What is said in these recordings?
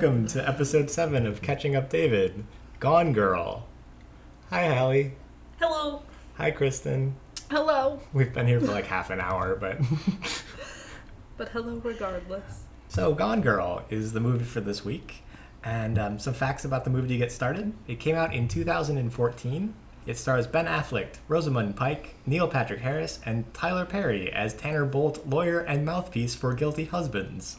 Welcome to episode 7 of Catching Up David Gone Girl. Hi, Hallie. Hello. Hi, Kristen. Hello. We've been here for like half an hour, but. But hello regardless. so, Gone Girl is the movie for this week. And um, some facts about the movie to get started. It came out in 2014. It stars Ben Affleck, Rosamund Pike, Neil Patrick Harris, and Tyler Perry as Tanner Bolt, lawyer and mouthpiece for guilty husbands.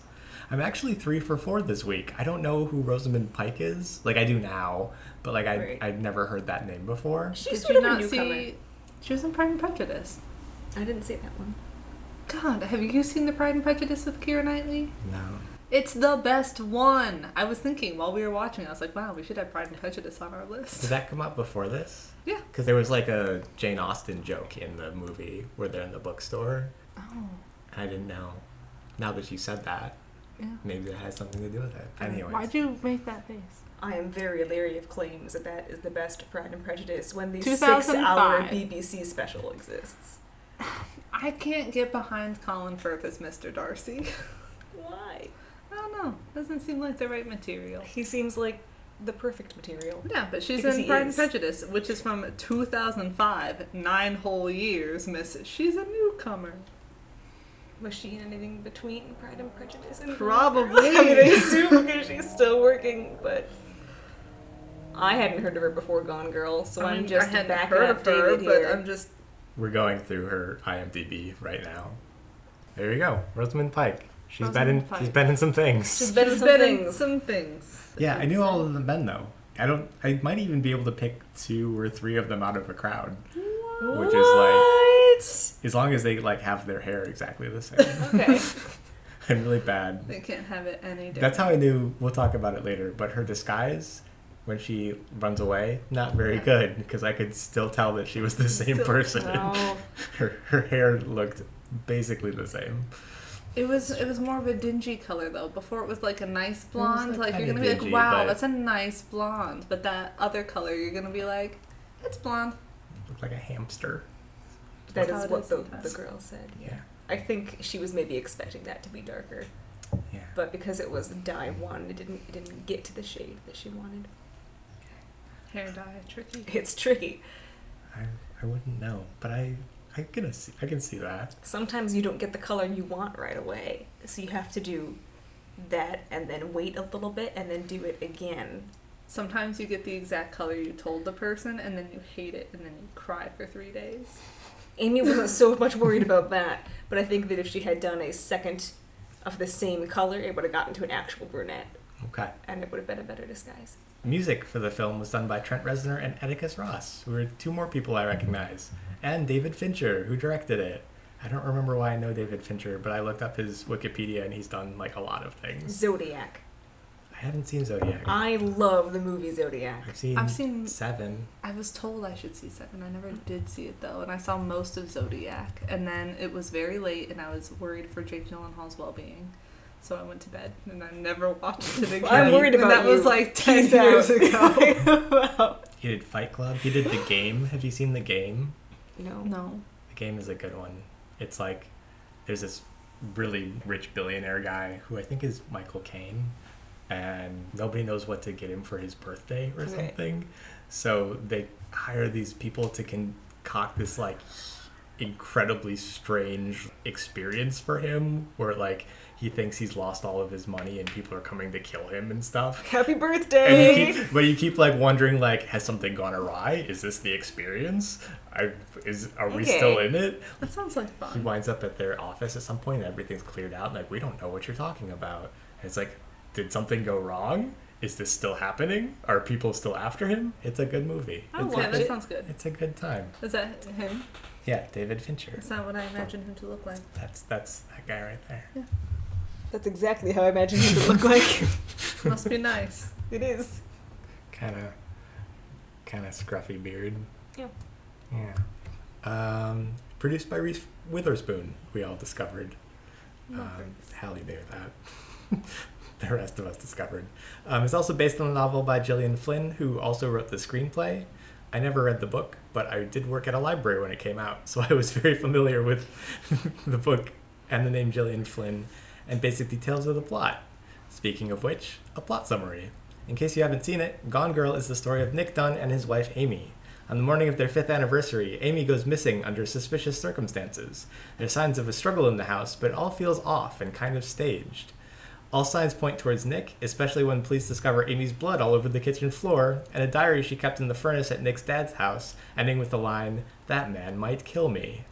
I'm actually three for four this week. I don't know who Rosamund Pike is. Like I do now, but like I Right. I'd never heard that name before. She's Did sort you of a newcomer. see? She was in Pride and Prejudice. I didn't see that one. God, have you seen the Pride and Prejudice with Keira Knightley? No. It's the best one. I was thinking while we were watching, I was like, wow, we should have Pride and Prejudice on our list. Did that come up before this? Yeah. Because there was like a Jane Austen joke in the movie where they're in the bookstore. Oh, I didn't know. Now that you said that, yeah. maybe that has something to do with it. Anyways. Why'd you make that face? I am very leery of claims that that is the best Pride and Prejudice when the six-hour BBC special exists. I can't get behind Colin Firth as Mr. Darcy. Why? I don't know. Doesn't seem like the right material. He seems like the perfect material. Yeah, but she's Because in he Pride and. Prejudice, which is from 2005. Nine whole years, Miss. She's a newcomer. Was she in anything between Pride and Prejudice? And Probably. I mean, I assume because she's still working, but I hadn't heard of her before Gone Girl, so I I'm mean, just I hadn't backing heard up of her, David but here. I'm just We're going through her IMDb right now. There you go, Rosamund Pike. She's been in. Pike. She's been in some things. She's been in she's some been in things. some things. yeah, I knew all of them Ben though. I don't. I might even be able to pick two or three of them out of a crowd, which is like What? as long as they like have their hair exactly the same. Okay. I'm really bad. They can't have it any different. That's how I knew. We'll talk about it later. But her disguise, when she runs away, not very Yeah. good because I could still tell that she was the same Still- person. Oh. Her her hair looked basically the same. It was it was more of a dingy color though. Before it was like a nice blonde. like, Like, you're gonna be dingy, like, wow, but- that's a nice blonde. But that other color, you're gonna be like, it's blonde. Looked like a hamster. That That's how is it what is the, the girl said. Yeah. I think she was maybe expecting that to be darker, Yeah. but because it was dye one, it didn't it didn't get to the shade that she wanted. Hair dye, tricky. It's tricky. I I wouldn't know, but I I can see I can see that. Sometimes you don't get the color you want right away, so you have to do that and then wait a little bit and then do it again. Sometimes you get the exact color you told the person, and then you hate it, and then you cry for three days. Amy wasn't so much worried about that, but I think that if she had done a second of the same color, it would have gotten to an actual brunette, Okay. and it would have been a better disguise. Music for the film was done by Trent Reznor and Atticus Ross, who are two more people I recognize, and David Fincher, who directed it. I don't remember why I know David Fincher, but I looked up his Wikipedia and he's done like a lot of things. Zodiac. I haven't seen Zodiac. I love the movie Zodiac. I've seen, I've seen- seven. I was told I should see Seven. I never did see it though, and I saw most of Zodiac, and then it was very late, and I was worried for Jake Gyllenhaal's well-being, so I went to bed, and I never watched it again. I'm worried and about that was like ten Peace years out. ago. Wow. He did Fight Club. He did The Game. Have you seen The Game? No. no, The Game is a good one. It's like there's this really rich billionaire guy who I think is Michael Caine, and nobody knows what to get him for his birthday or Okay. something. So they hire these people to concoct this like incredibly strange experience for him where like he thinks he's lost all of his money and people are coming to kill him and stuff. Happy And birthday! you keep, but you keep like wondering, like, has something gone awry? Is this the experience? I is are we Okay. still in it? that sounds like fun. He winds up at their office at some point, and everything's cleared out. And like, we don't know what you're talking about. And it's like, did something go wrong? Is this still happening? Are people still after him? It's a good movie. I It's, watch Yeah, a, that it. sounds good. it's a good time. Is that him? Yeah, David Fincher. That's not what I imagined him to look like. That's that's that guy right there. Yeah. That's exactly how I imagined him to look like. Must be nice. it is. Kind of, kind of scruffy beard. Yeah. Yeah. Um, produced by Reese Witherspoon. We all discovered. Um, Nothing. Hallie knew that. the rest of us discovered. Um, it's also based on a novel by Gillian Flynn, who also wrote the screenplay. I never read the book, but I did work at a library when it came out, so I was very familiar with the book and the name Gillian Flynn and basic details of the plot. Speaking of which, a plot summary. In case you haven't seen it, Gone Girl is the story of Nick Dunne and his wife Amy. On the morning of their fifth anniversary, Amy goes missing under suspicious circumstances. There's signs of a struggle in the house, but it all feels off and kind of staged. All signs point towards Nick, especially when police discover Amy's blood all over the kitchen floor and a diary she kept in the furnace at Nick's dad's house, ending with the line, That man might kill me.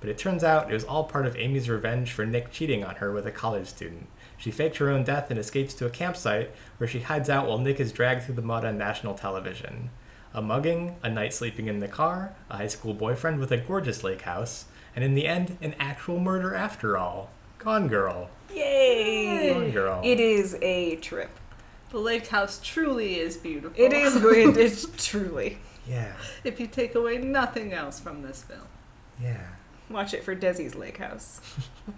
But it turns out it was all part of Amy's revenge for Nick cheating on her with a college student. She faked her own death and escapes to a campsite where she hides out while Nick is dragged through the mud on national television. A mugging, a night sleeping in the car, a high school boyfriend with a gorgeous lake house, and in the end, an actual murder after all. Gone Girl. Yay! Gone Girl. It is a trip. The lake house truly is beautiful. It is going. It's truly. Yeah, if you take away nothing else from this film. yeah. Watch it for Desi's lake house.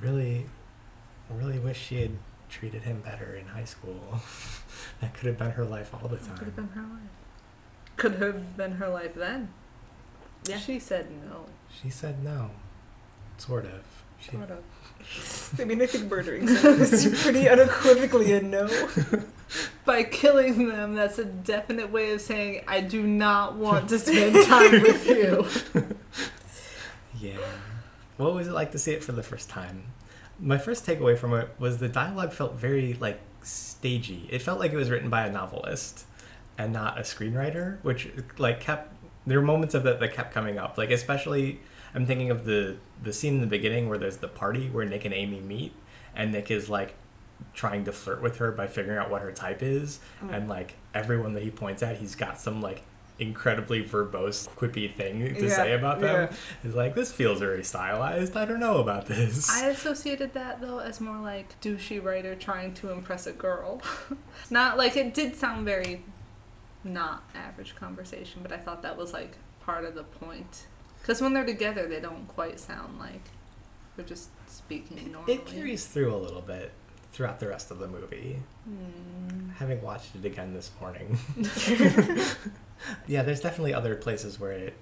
Really, really wish she had treated him better in high school. that could have been her life all the time. Could have been her life. Could have been her life then. Yeah. She said no. She said no. Sort of. Sort of. I mean, I think murdering someone is pretty unequivocally a no. By killing them, that's a definite way of saying I do not want to spend time with you. Yeah. What was it like to see it for the first time? My first takeaway from it was the dialogue felt very like stagey. It felt like it was written by a novelist and not a screenwriter, which like kept there were moments of that that kept coming up. Like especially I'm thinking of the the scene in the beginning where there's the party where Nick and Amy meet and Nick is like trying to flirt with her by figuring out what her type is mm. and like everyone that he points at he's got some like incredibly verbose quippy thing to Yeah, say about them yeah. He's like, this feels very stylized. I don't know about this. I associated that though as more like douchey writer trying to impress a girl. not like it did sound very not average conversation, but I thought that was like part of the point. Because when they're together, they don't quite sound like they're just speaking normally. it carries through a little bit throughout the rest of the movie. Hmm. Having watched it again this morning. yeah, there's definitely other places where it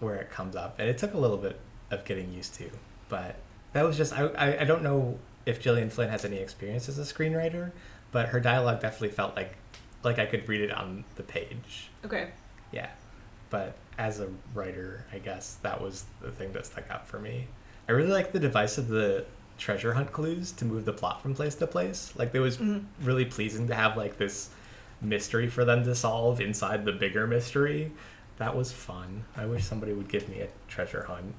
where it comes up, and it took a little bit of getting used to. But that was just I I, I don't know if Gillian Flynn has any experience as a screenwriter, but her dialogue definitely felt like like I could read it on the page. Okay. Yeah. But as a writer, I guess that was the thing that stuck out for me. I really like the device of the treasure hunt clues to move the plot from place to place. Like it was Mhm. really pleasing to have like this mystery for them to solve inside the bigger mystery. That was fun. I wish somebody would give me a treasure hunt.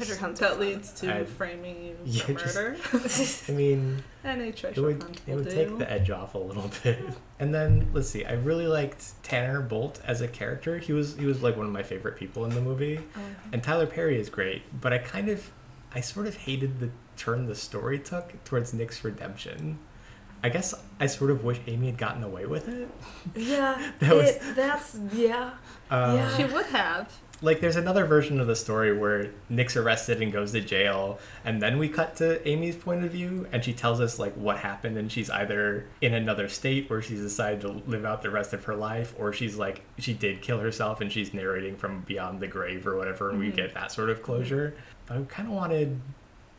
Treasure Just- hunts. That leads to I- framing you Yeah, for just- murder. I mean, and a it treasure would hunt it would do. take the edge off a little bit. And then let's see, I really liked Tanner Bolt as a character. He was he was like one of my favorite people in the movie. Oh, And Tyler Perry is great, but I kind of, I sort of hated the turn the story took towards Nick's redemption. I guess I sort of wish Amy had gotten away with it. Yeah. That was- it, that's yeah. Um, Yeah. She would have. Like, there's another version of the story where Nick's arrested and goes to jail, and then we cut to Amy's point of view, and she tells us like what happened, and she's either in another state where she's decided to live out the rest of her life, or she's like she did kill herself, and she's narrating from beyond the grave or whatever, and we Mhm. get that sort of closure. But I kind of wanted,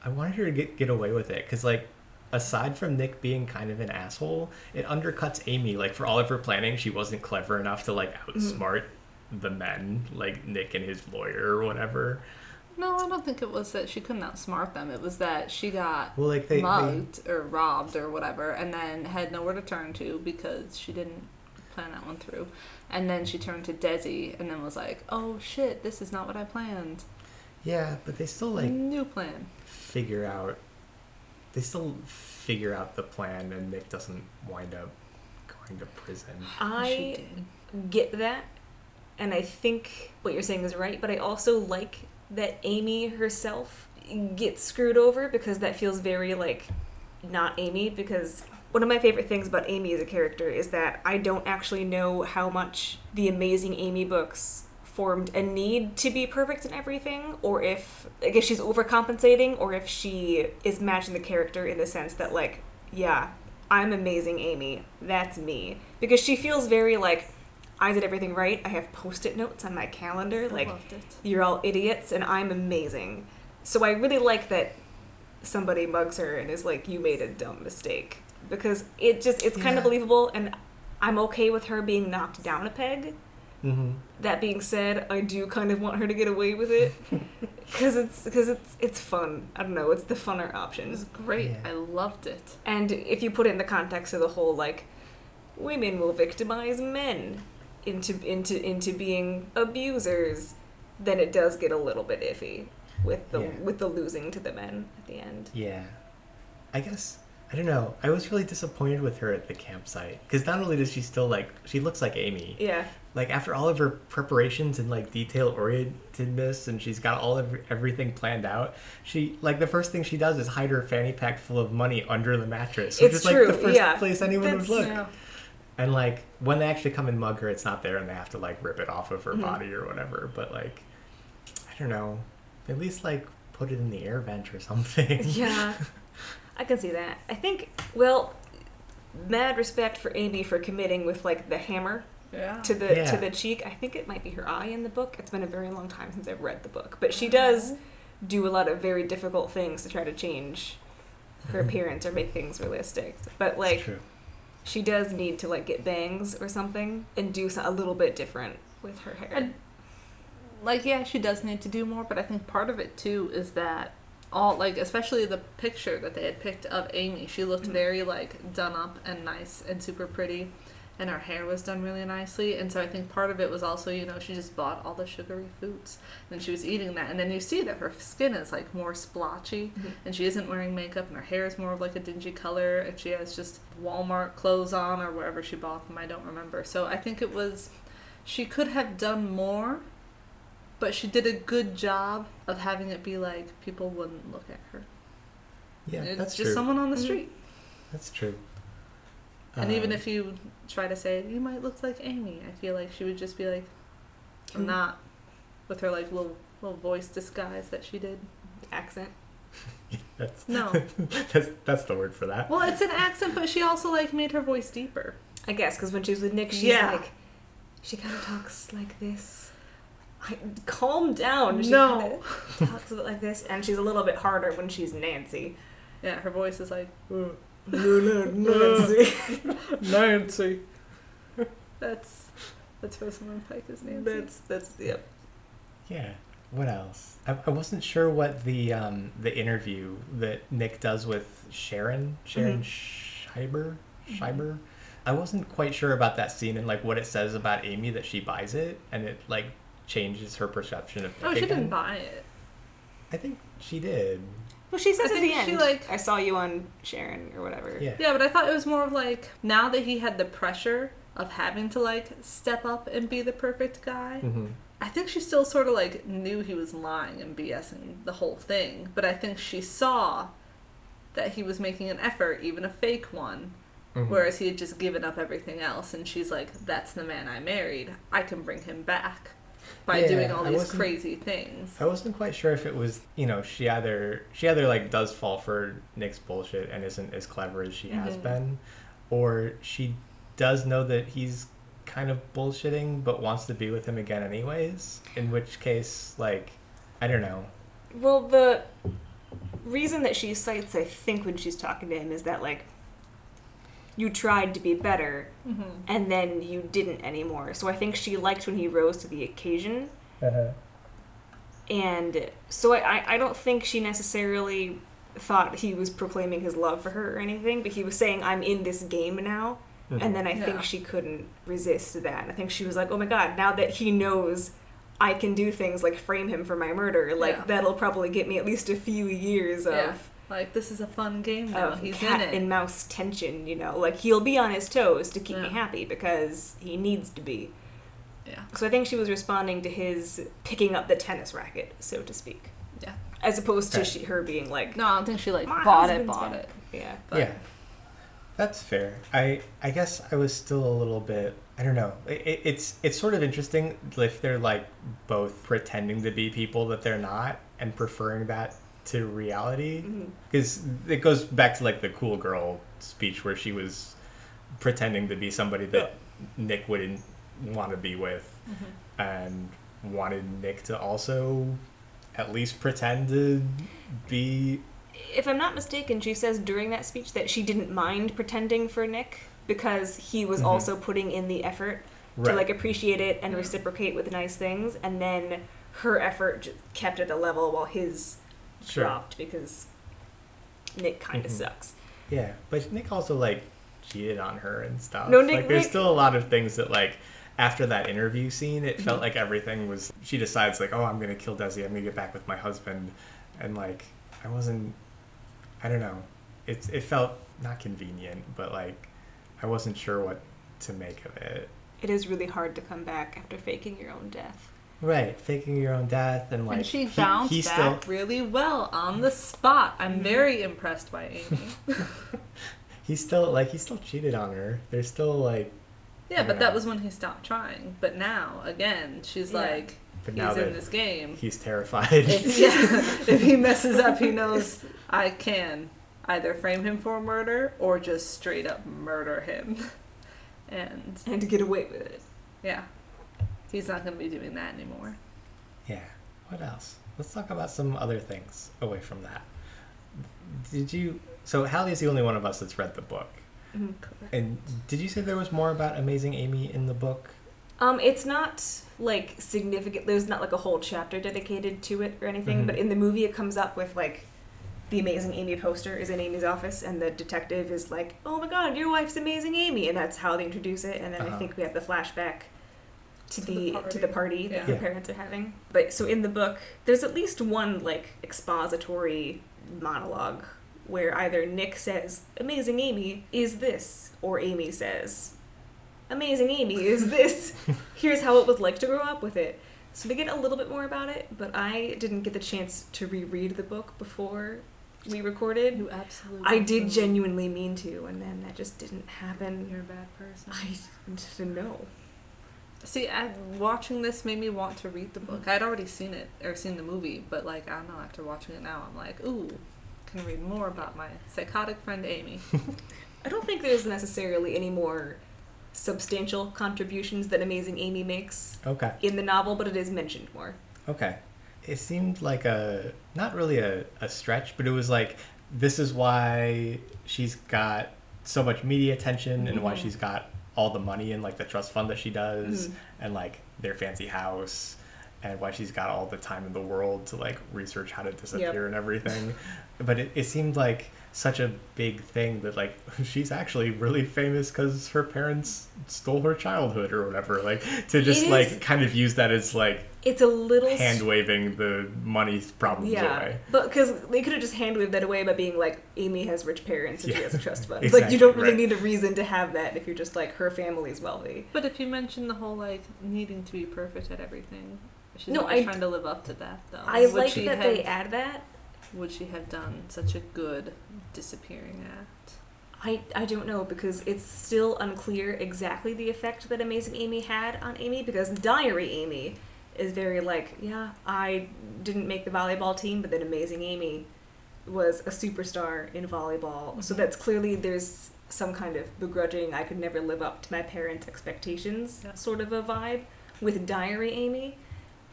I wanted her to get get away with it, because like. Aside from Nick being kind of an asshole, it undercuts Amy. Like for all of her planning, she wasn't clever enough to like outsmart the men, like Nick and his lawyer or whatever. No, I don't think it was that she couldn't outsmart them. It was that she got Well, like they, they mugged or robbed or whatever, and then had nowhere to turn to because she didn't plan that one through. And then she turned to Desi, and then was like, "Oh shit, this is not what I planned. yeah, but they still like New plan." figure out. They still figure out the plan, and Nick doesn't wind up going to prison. she I did. get that, and I think what you're saying is right. But I also like that Amy herself gets screwed over because that feels very like not Amy. Because one of my favorite things about Amy as a character is that I don't actually know how much the Amazing Amy books formed a need to be perfect in everything, or if like if she's overcompensating, or if she is matching the character in the sense that like yeah I'm amazing Amy. That's me. Because she feels very like, I did everything right. I have post it notes on my calendar. I Like, loved it. you're all idiots and I'm amazing. So I really like that somebody mugs her and is like, you made a dumb mistake. because it just it's kind of believable, and I'm okay with her being knocked down a peg. Mm-hmm. That being said, I do kind of want her to get away with it because it's because it's it's fun. I don't know, it's the funner It option. was great. Yeah. I loved it. And if you put it in the context of the whole like women will victimize men into into into being abusers, then it does get a little bit iffy with the Yeah. with the losing to the men at the end. Yeah. I guess I don't know. I was really disappointed with her at the campsite because not only does she still like she looks like Amy. Yeah. Like after all of her preparations and like detail orientedness, and she's got all of everything planned out. She like the first thing she does is hide her fanny pack full of money under the mattress, which It's is like the first yeah. place anyone would look. Yeah. And like when they actually come and mug her, it's not there, and they have to like rip it off of her Mhm. body or whatever. But like, I don't know. At least like put it in the air vent or something. Yeah. I can see that. I think well mad respect for Amy for committing with like the hammer Yeah. to the Yeah. to the cheek. I think it might be her eye in the book. It's been a very long time since I've read the book, but she does do a lot of very difficult things to try to change her Mhm. appearance or make things realistic. But It's like true. She does need to like get bangs or something and do a little bit different with her hair. And like yeah, she does need to do more, but I think part of it too is that all like especially the picture that they had picked of Amy, she looked Mhm. very like done up and nice and super pretty. And her hair was done really nicely, and so I think part of it was also, you know, she just bought all the sugary foods, and she was eating that, and then you see that her skin is like more splotchy, Mhm. and she isn't wearing makeup, and her hair is more of like a dingy color, and she has just Walmart clothes on or wherever she bought them. I don't remember. So I think it was, she could have done more, but she did a good job of having it be like people wouldn't look at her. Yeah, it's that's just true. someone on the Mhm. street. That's true. And even Um, if you try to say you might look like Amy, I feel like she would just be like, Mm. not with her like little little voice disguise that she did. accent. that's No, that's that's the word for that. well, it's an accent, but she also like made her voice deeper. I guess because when she was with Nick, she's Yeah. like, she kind of talks like this. I, calm down. She No. talks a bit like this, and she's a little bit harder when she's Nancy. Yeah, her voice is like Nancy. Nancy. That's that's Rosamund Pike is Nancy. that's that's yep. Yeah. What else? I, I wasn't sure what the um the interview that Nick does with Sharon Sharon Schreiber Schreiber. I wasn't quite sure about that scene and like what it says about Amy that she buys it and it like changes her perception of Nick oh, she again. didn't buy it. I think she did. Well, she says I at the end, she, like- "I saw you on Sharon" or whatever. Yeah. Yeah, but I thought it was more of like now that he had the pressure of having to like step up and be the perfect guy. Mm-hmm. I think she still sort of like knew he was lying and BSing the whole thing, but I think she saw that he was making an effort, even a fake one, Mm-hmm. whereas he had just given up everything else. And she's like, "That's the man I married. I can bring him back by Yeah, doing all I these wasn't- crazy things." I wasn't quite sure if it was, you know, she either she either like does fall for Nick's bullshit and isn't as clever as she has Mhm. been, or she does know that he's kind of bullshitting but wants to be with him again anyways. In which case, like, I don't know. Well, the reason that she cites, I think, when she's talking to him is that like you tried to be better Mm-hmm. and then you didn't anymore. So I think she liked when he rose to the occasion. And so I, I, I don't think she necessarily thought he was proclaiming his love for her or anything, but he was saying, I'm in this game now. And then I Yeah. think she couldn't resist that. I think she was like, oh my god, now that he knows I can do things like frame him for my murder, like Yeah. that'll probably get me at least a few years of, Yeah. Like this is a fun game now. of He's cat in it. and mouse tension, you know? Like he'll be on his toes to keep me happy because he needs to be. yeah. So I think she was responding to his picking up the tennis racket, so to speak. Yeah. As opposed to she, her being like, No, I don't think she like bought it. Bought back." it. Yeah. But yeah, that's fair. I I guess I was still a little bit. I don't know. It, it- it's it's sort of interesting if they're like both pretending to be people that they're not and preferring that to reality. Because it goes back to like the cool girl speech where she was pretending to be somebody that Nick wouldn't want to be with Mm-hmm. and wanted Nick to also at least pretend to be if I'm not mistaken, she says during that speech that she didn't mind pretending for Nick because he was Mhm. also putting in the effort to like appreciate it and Yeah. reciprocate with nice things, and then her effort j- kept at a level while his Sure. dropped because Nick kind of Mhm. sucks. Yeah, but Nick also like cheated on her and stuff. No, Nick- like there's Nick- still a lot of things that like after that interview scene, it Mm-hmm. felt like everything was. She decides like, oh, I'm gonna kill Desi. I'm gonna get back with my husband, and like I wasn't. I don't know. It it felt not convenient, but like I wasn't sure what to make of it. It is really hard to come back after faking your own death. Right, faking your own death and like and she he- bounced he back really well on the spot. I'm Mhm. very impressed by Amy. He's still like he still cheated on her. There's still like, yeah, but Yeah. that was when he stopped trying. But now, again, she's Yeah. like, but he's now in this game. he's terrified. If, yeah, if he messes up, he knows I can either frame him for murder or just straight up murder him. And And to get away with it. yeah, he's not going to be doing that anymore. Yeah. What else? Let's talk about some other things away from that. Did you? So Hallie's the only one of us that's read the book. Mhm. And did you say there was more about Amazing Amy in the book? Um, it's not like significant. There's not like a whole chapter dedicated to it or anything. Mhm. But in the movie, it comes up with like the amazing Amy poster is in Amy's office, and the detective is like, "Oh my God, your wife's amazing Amy," and that's how they introduce it. And then I Uh-huh. think we have the flashback to, To the, the to the party. party that Yeah. her Yeah. parents are having. But so in the book, there's at least one like expository monologue where either Nick says, "Amazing Amy is this," or Amy says, "Amazing Amy is this." Here's how it was like to grow up with it. So we get a little bit more about it, but I didn't get the chance to reread the book before we recorded. You absolutely. I did don't. genuinely mean to, and then that just didn't happen. You're a bad person. I didn't know. See, I, watching this made me want to read the book. I'd already seen it or seen the movie, but like I don't know. After watching it now, I'm like, ooh, can read more about my psychotic friend Amy. I don't think there's necessarily any more substantial contributions that Amazing Amy makes Okay. in the novel, but it is mentioned more. Okay. It seemed like a not really a, a stretch, but it was like this is why she's got so much media attention and why Mhm. she's got all the money in like the trust fund that she does Mhm. and like their fancy house and why she's got all the time in the world to like research how to disappear and everything. but it, it seemed like such a big thing that like she's actually really famous because her parents stole her childhood or whatever. Like to just It is- like kind of use that as like It's a little hand waving the money problems Yeah, away. but because they could have just hand waved that away by being like, Amy has rich parents and she has a trust fund. like you don't really right. need a reason to have that if you're just like her family's wealthy. But if you mention the whole like needing to be perfect at everything, she's No, not I- trying to live up to that though. I Would like that have, they add that. Would she have done such a good disappearing act? I, I don't know because it's still unclear exactly the effect that Amazing Amy had on Amy because Diary Amy is very like, yeah, I didn't make the volleyball team, but then Amazing Amy was a superstar in volleyball. So Mhm. that's clearly there's some kind of begrudging I could never live up to my parents' expectations Yeah. sort of a vibe with Diary Amy.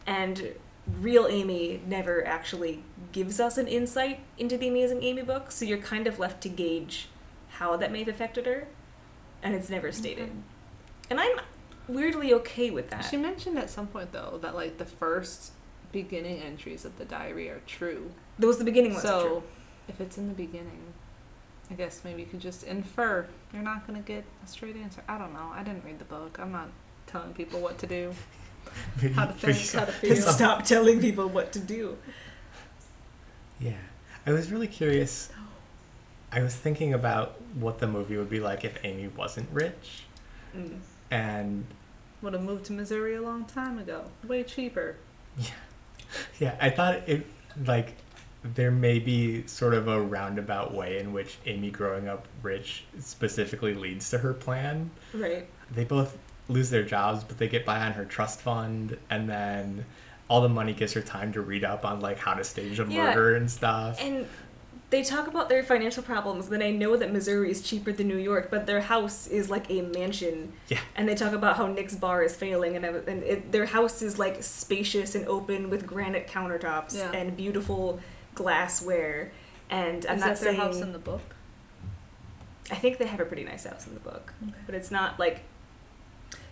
And real Amy never actually gives us an insight into the Amazing Amy book, so you're kind of left to gauge how that may have affected her, and it's never mm-hmm. stated. And I'm weirdly okay with that. She mentioned at some point though that like the first beginning entries of the diary are true. Was the beginning ones. So true. if it's in the beginning, I guess maybe you could just infer. You're not gonna get a straight answer. I don't know. I didn't read the book. I'm not telling people what to do. How to think, how to feel. Stop telling people what to do. Yeah. I was really curious. I was thinking about what the movie would be like if Amy wasn't rich. Mm. And Would have moved to Missouri a long time ago. Way cheaper. Yeah. Yeah, I thought it like there may be sort of a roundabout way in which Amy growing up rich specifically leads to her plan. Right. They both lose their jobs, but they get by on her trust fund and then all the money gives her time to read up on like how to stage a Yeah. murder and stuff. And they talk about their financial problems. Then I know that Missouri is cheaper than New York, but their house is like a mansion. Yeah. And they talk about how Nick's bar is failing, and, ev- and it, their house is like spacious and open with granite countertops Yeah. and beautiful glassware. And I'm Is not that their saying house in the book? I think they have a pretty nice house in the book, Okay. but it's not like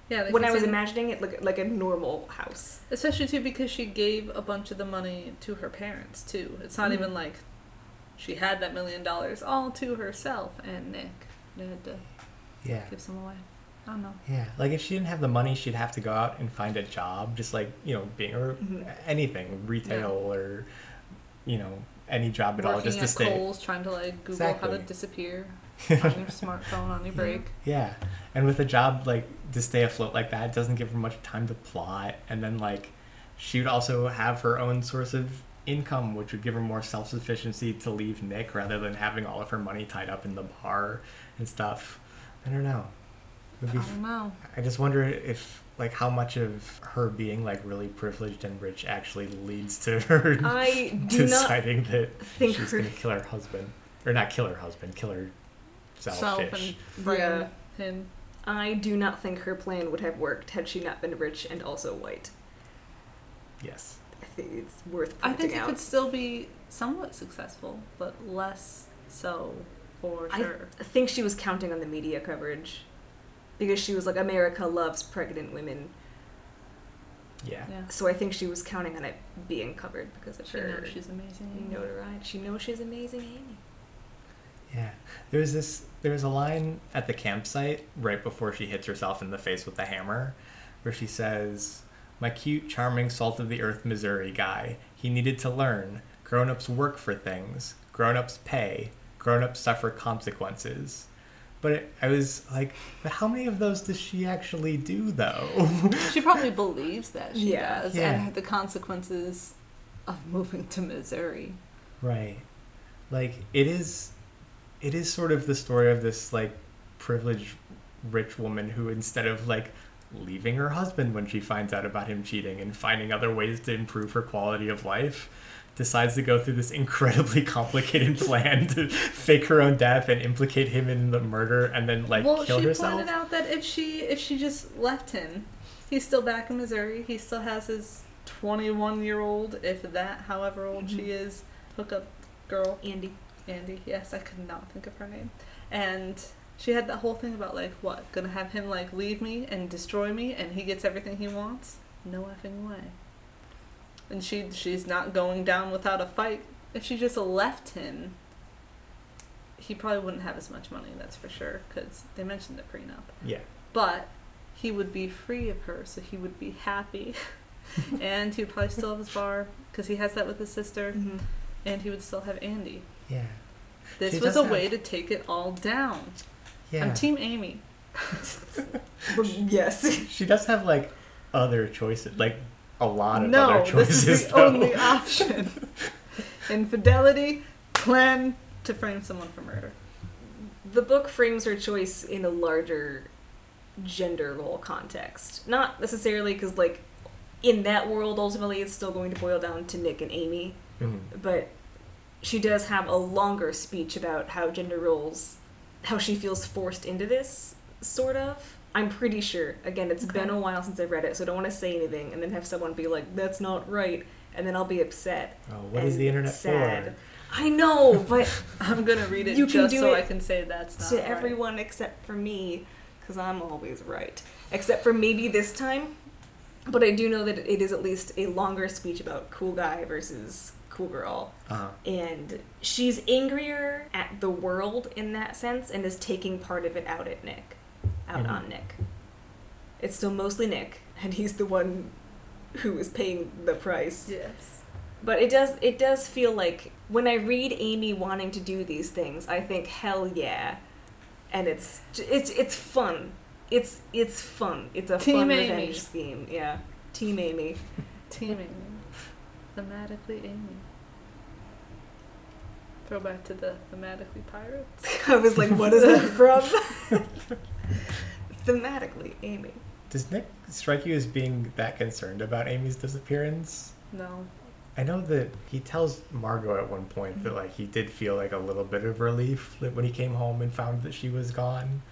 Yeah. they when I was imagining it, like like a normal house. Especially too because she gave a bunch of the money to her parents too. It's not Mhm. even like she had that million dollars all to herself and Nick. They had to Yeah. give some away. I don't know. Yeah, like if she didn't have the money, she'd have to go out and find a job, just like you know, being or Mhm. anything, retail or you know, any job at all, Working just to at stay. Kohl's trying to like Google how to disappear on your smartphone on your break. Yeah, and with a job like to stay afloat like that, it doesn't give her much time to plot, and then like she would also have her own source of income, which would give her more self sufficiency to leave Nick rather than having all of her money tied up in the bar and stuff. I don't know. Be I don't know. I just wonder if like how much of her being like really privileged and rich actually leads to her I not deciding that think she's her gonna kill her husband or not kill her husband, kill her Self selfish. and frame Yeah. him. I do not think her plan would have worked had she not been rich and also white. Yes. I think it's worth I think it out. could still be somewhat successful, but less so for I sure. I think she was counting on the media coverage because she was like America loves pregnant women. Yeah. yeah. So I think she was counting on it being covered because of She her knows she's amazing. notoriety. She knows she's amazing, Amy. Yeah. There's this there's a line at the campsite right before she hits herself in the face with the hammer where she says, My cute, charming, salt of the earth Missouri guy. He needed to learn. Grown ups work for things. Grown ups pay. Grown ups suffer consequences. But it, I was like, but how many of those does she actually do though? She probably believes that she Yeah. does, Yeah. and the consequences of moving to Missouri. Right. Like it is it is sort of the story of this like privileged rich woman who instead of like leaving her husband when she finds out about him cheating and finding other ways to improve her quality of life decides to go through this incredibly complicated plan to fake her own death and implicate him in the murder and then like well, kill she herself. pointed out that if she if she just left him, he's still back in Missouri. He still has his twenty one year old, if that, however old she Mhm. is, hookup girl. Andy. Andy. Yes, I could not think of her name. And she had that whole thing about like what gonna have him like leave me and destroy me, and he gets everything he wants. No effing way. And she she's not going down without a fight. If she just left him, he probably wouldn't have as much money. That's for sure, because they mentioned the prenup. yeah. But he would be free of her, so he would be happy, and he would probably still have his bar because he has that with his sister, Mm-hmm. and he would still have Andy. Yeah. This She was does a way to take it all down. Yeah. I'm Team Amy. yes. she does have like other choices, like a lot of no, other choices this is the though. only option. Infidelity, plan to frame someone for murder. The book frames her choice in a larger gender role context. Not necessarily because, like, in that world, ultimately, it's still going to boil down to Nick and Amy, Mhm. but she does have a longer speech about how gender roles, how she feels forced into this, sort of. I'm pretty sure. Again, it's been a while since I've read it, so I don't want to say anything and then have someone be like, that's not right, and then I'll be upset. Oh, what is the internet sad. for? I know, but I'm gonna read it You can just do so it I can say that's not to right. everyone except for me, because I'm always right. Except for maybe this time. But I do know that it is at least a longer speech about cool guy versus cool girl. Uh-huh. And she's angrier at the world in that sense and is taking part of it out at Nick. Out Mhm. on Nick. It's still mostly Nick, and he's the one who is paying the price. Yes. But it does it does feel like when I read Amy wanting to do these things, I think hell yeah, and it's it's it's fun. It's it's fun. It's a Team fun Amy. revenge scheme. Yeah, Team Amy. Team Amy. Thematically Amy. Throwback to the thematically pirates. I was like, what is that from? Thematically, Amy. Does Nick strike you as being that concerned about Amy's disappearance? No. I know that he tells Margot at one point that Mhm. like he did feel like a little bit of relief that when he came home and found that she was gone.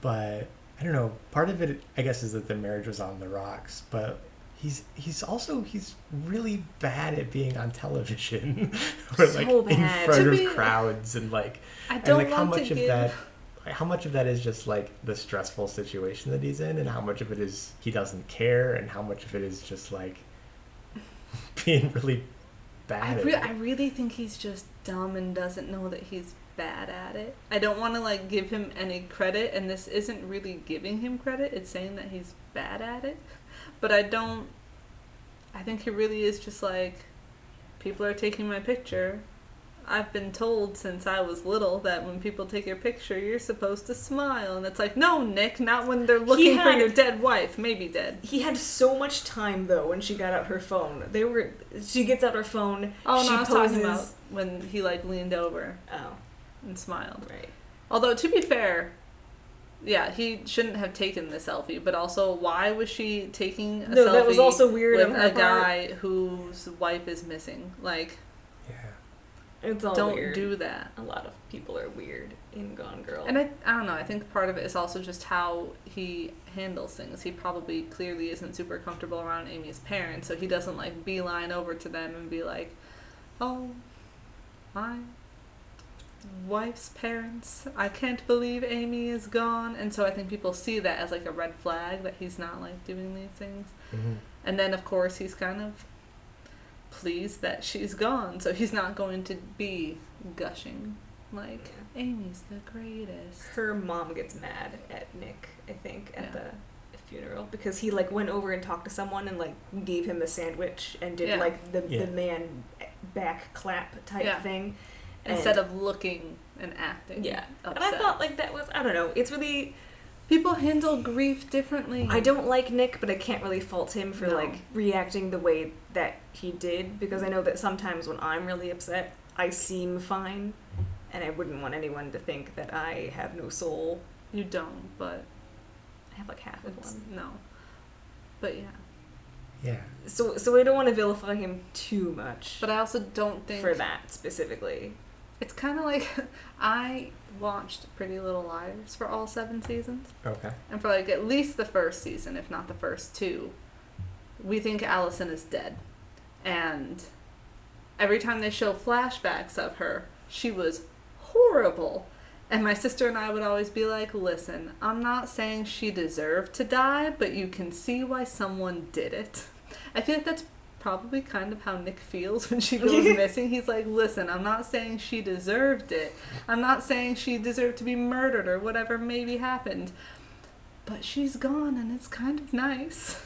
But I don't know. Part of it, I guess, is that the marriage was on the rocks. But he's he's also he's really bad at being on television or like So in front To of be- crowds and like I and don't like how much of give. that like, how much of that is just like the stressful situation that he's in and how much of it is he doesn't care and how much of it is just like being really bad I, at re- it. I really think he's just dumb and doesn't know that he's bad at it. I don't want to like give him any credit, and this isn't really giving him credit. It's saying that he's bad at it, but I don't. I think he really is just like, people are taking my picture. I've been told since I was little that when people take your picture, you're supposed to smile, and it's like, no, Nick, not when they're looking for your dead wife, maybe dead. He had so much time though when she got out her phone. They were. She gets out her phone. Oh she no, I was poses. talking about when he like leaned over Oh, and smiled. right. Although to be fair, yeah, he shouldn't have taken the selfie. But also, why was she taking a No, selfie that was also weird with a part. guy whose wife is missing? Like, yeah. It's all don't weird. do that. A lot of people are weird in Gone Girl. And I, I don't know. I think part of it is also just how he handles things. He probably clearly isn't super comfortable around Amy's parents, so he doesn't like beeline over to them and be like, "Oh, my wife's parents. I can't believe Amy is gone." And so I think people see that as like a red flag that he's not like doing these things. Mhm. And then of course he's kind of pleased that she's gone, so he's not going to be gushing like Amy's the greatest. her mom gets mad at Nick, I think, at Yeah. the funeral because he like went over and talked to someone and like gave him a sandwich and did Yeah. like the Yeah. the man back clap type Yeah. thing. Instead And- of looking and acting. yeah, Upset. and I thought like that was I don't know. It's really people handle grief differently. I don't like Nick, but I can't really fault him for No. like reacting the way that he did because I know that sometimes when I'm really upset, I seem fine, and I wouldn't want anyone to think that I have no soul. You don't, but I have like half of one. no. But yeah. Yeah. So so I don't want to vilify him too much But I also don't think for that specifically. It's kind of like I watched Pretty Little Liars for all seven seasons, Okay. and for like at least the first season, if not the first two, we think Allison is dead, and every time they show flashbacks of her, she was horrible. And my sister and I would always be like, listen, I'm not saying she deserved to die, but you can see why someone did it. I feel like that's probably kind of how Nick feels when she goes missing. He's like, listen, I'm not saying she deserved it. I'm not saying she deserved to be murdered or whatever maybe happened. But she's gone and it's kind of nice.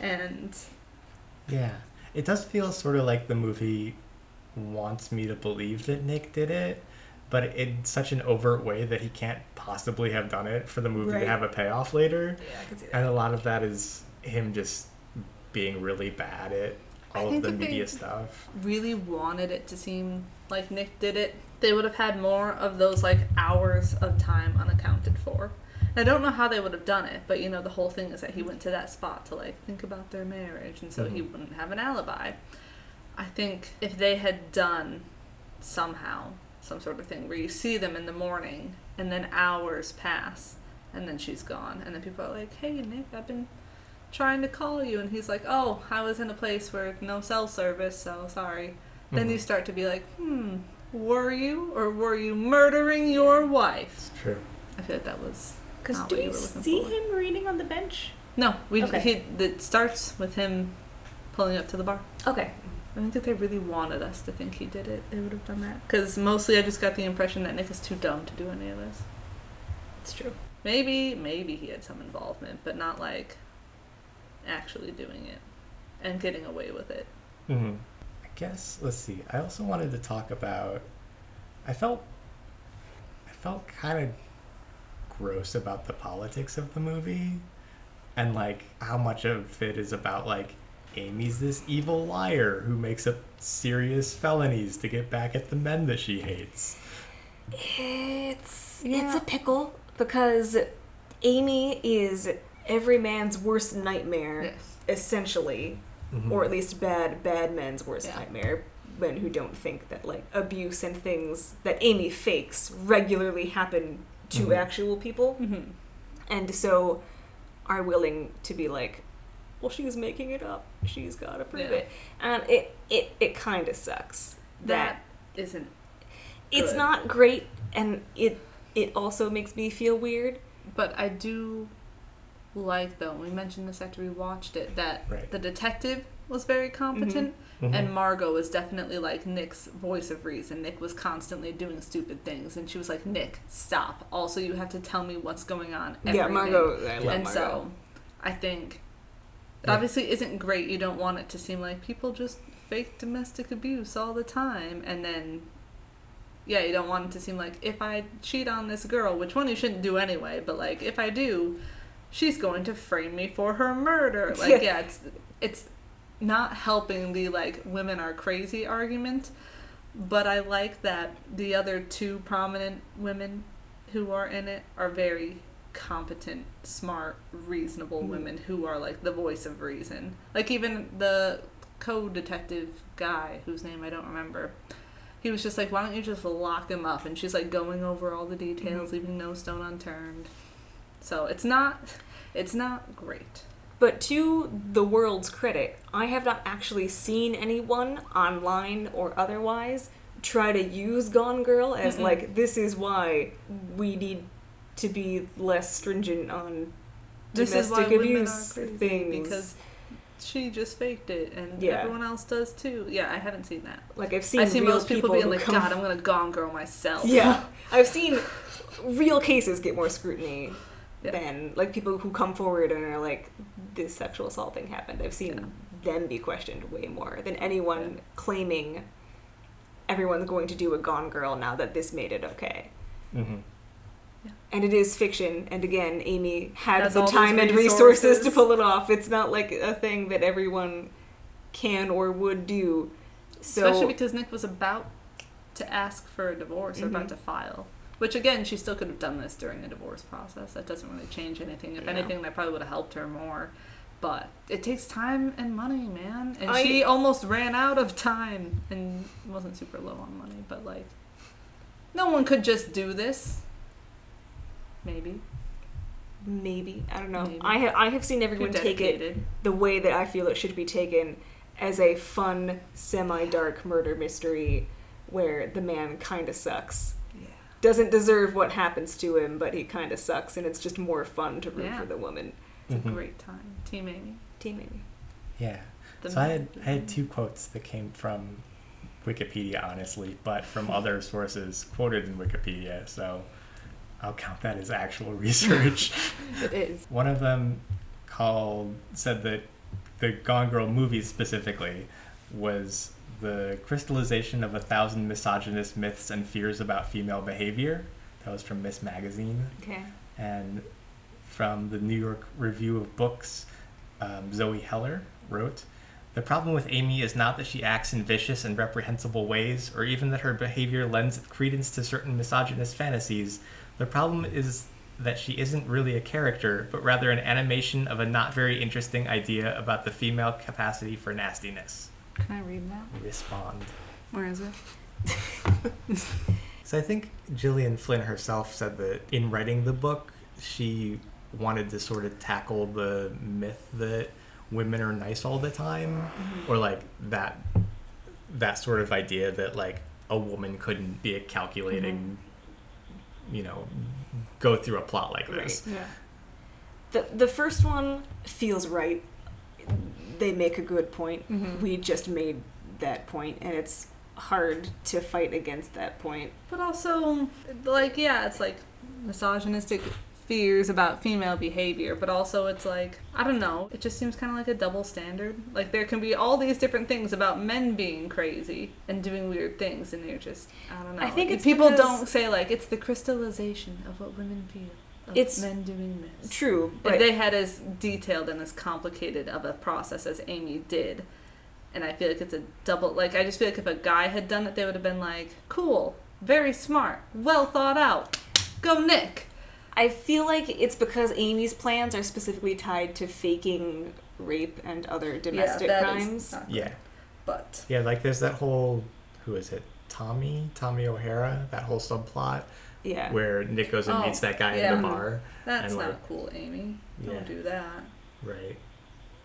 And Yeah. It does feel sort of like the movie wants me to believe that Nick did it, but in such an overt way that he can't possibly have done it for the movie Right. to have a payoff later. Yeah, I can see that. And a lot of that is him just being really bad at all of the media stuff. really wanted it to seem like Nick did it, they would have had more of those like hours of time unaccounted for. I don't know how they would have done it, but you know, the whole thing is that he went to that spot to like think about their marriage, and so he Mhm. wouldn't have an alibi. I think if they had done somehow some sort of thing where you see them in the morning and then hours pass and then she's gone, and then people are like, hey, Nick, I've been trying to call you, and he's like, oh, I was in a place where no cell service, so sorry. Then Mhm. you start to be like, hmm, were you or were you murdering your wife? It's true. I feel like that was Because do what you were see for. him reading on the bench? No, we Okay. he it starts with him pulling up to the bar. Okay. I think if they really wanted us to think he did it, they would have done that. Because mostly I just got the impression that Nick is too dumb to do any of this. It's true. Maybe, maybe he had some involvement, but not like actually doing it and getting away with it. hmm I guess let's see. I also wanted to talk about. I felt. I felt kind of gross about the politics of the movie, and like how much of it is about like Amy's this evil liar who makes up serious felonies to get back at the men that she hates. It's Yeah. it's a pickle because Amy is every man's worst nightmare, Yes. essentially, Mhm. or at least bad bad men's worst Yeah. nightmare. Men who don't think that like abuse and things that Amy fakes regularly happen to Mhm. actual people, Mm-hmm. and so are willing to be like, well, she's making it up. She's got to prove Yeah. it, and it it it kind of sucks that, That isn't. it's not great, and it it also makes me feel weird. But I do like though. We mentioned this after we watched it that Right. the detective was very competent, Mhm. and Margot was definitely like Nick's voice of reason. Nick was constantly doing stupid things, and she was like, "Nick, stop! Also, you have to tell me what's going on." Yeah, everything." Margot. I love and Margot. so I think it Yeah. obviously isn't great. You don't want it to seem like people just fake domestic abuse all the time, and then yeah, you don't want it to seem like if I cheat on this girl, which one you shouldn't do anyway, but like if I do, she's going to frame me for her murder. Like yeah, it's it's not helping the like women are crazy argument. But I like that the other two prominent women who are in it are very competent, smart, reasonable Mm. women who are like the voice of reason. Like even the co-detective guy whose name I don't remember. He was just like, "Why don't you just lock him up?" And she's like going over all the details, leaving no stone unturned. So it's not, it's not great. But to the world's credit, I have not actually seen anyone online or otherwise try to use Gone Girl as Mm-mm. like this is why we need to be less stringent on This is domestic why women are abuse things. because she just faked it, and Yeah. everyone else does too. Yeah, I haven't seen that. like I've seen I've seen most people, who being like, "God, I'm gonna gone girl myself." Yeah, I've seen real cases get more scrutiny Yeah. than like people who come forward and are like, "This sexual assault thing happened." I've seen Yeah. them be questioned way more than anyone claiming everyone's going to do a Gone Girl now that this made it okay. Mhm. And it is fiction, and again, Amy had Has the time and resources to pull it off. It's not like a thing that everyone can or would do. So Especially because Nick was about to ask for a divorce or about Mhm. to file. Which again, she still could have done this during the divorce process. That doesn't really change anything. If Yeah. anything, that probably would have helped her more. But it takes time and money, man. And I- she almost ran out of time and wasn't super low on money. But like, no one could just do this. Maybe. maybe I don't know. Maybe. I have I have seen everyone take it the way that I feel it should be taken as a fun, semi-dark murder mystery where the man kind of sucks. Yeah. Doesn't deserve what happens to him, but he kind of sucks, and it's just more fun to root Yeah. for the woman. It's Mhm. a great time. Team Amy. Team Amy. Yeah. The so I had I had two quotes that came from Wikipedia, honestly, but from other sources quoted in Wikipedia. So I'll count that as actual research. It is. One of them called said that the Gone Girl movie specifically was the crystallization of a thousand misogynist myths and fears about female behavior. That was from Miss Magazine. Okay. And from the New York Review of Books, um, Zoe Heller wrote The problem with Amy is not that she acts in vicious and reprehensible ways, or even that her behavior lends credence to certain misogynist fantasies. The problem is that she isn't really a character, but rather an animation of a not very interesting idea about the female capacity for nastiness. Can I read that? Respond. Where is it? So I think Gillian Flynn herself said that in writing the book, she wanted to sort of tackle the myth that women are nice all the time, mm-hmm. or like that that sort of idea that like a woman couldn't be a calculating, mm-hmm. you know, go through a plot like this. Yeah. The the first one feels right. They make a good point. Mhm. We just made that point, and it's hard to fight against that point. But also, like, yeah, it's like misogynistic fears about female behavior, but also it's like, I don't know, it just seems kind of like a double standard. Like, there can be all these different things about men being crazy and doing weird things, and they're just, I don't know. I think it's People because- don't say, like, it's the crystallization of what women feel. Of It's men doing this. True, If but they had as detailed and as complicated of a process as Amy did, and I feel like it's a double. Like I just feel like if a guy had done it, they would have been like, "Cool, very smart, well thought out, go Nick." I feel like it's because Amy's plans are specifically tied to faking rape and other domestic that is crimes. not. Yeah, But yeah. Like there's that whole who is it? Tommy, Tommy O'Hara. That whole subplot yeah. where Nick goes and Oh, meets that guy yeah. in the bar. that's And, not like, cool, Amy. Yeah. Don't do that. Right.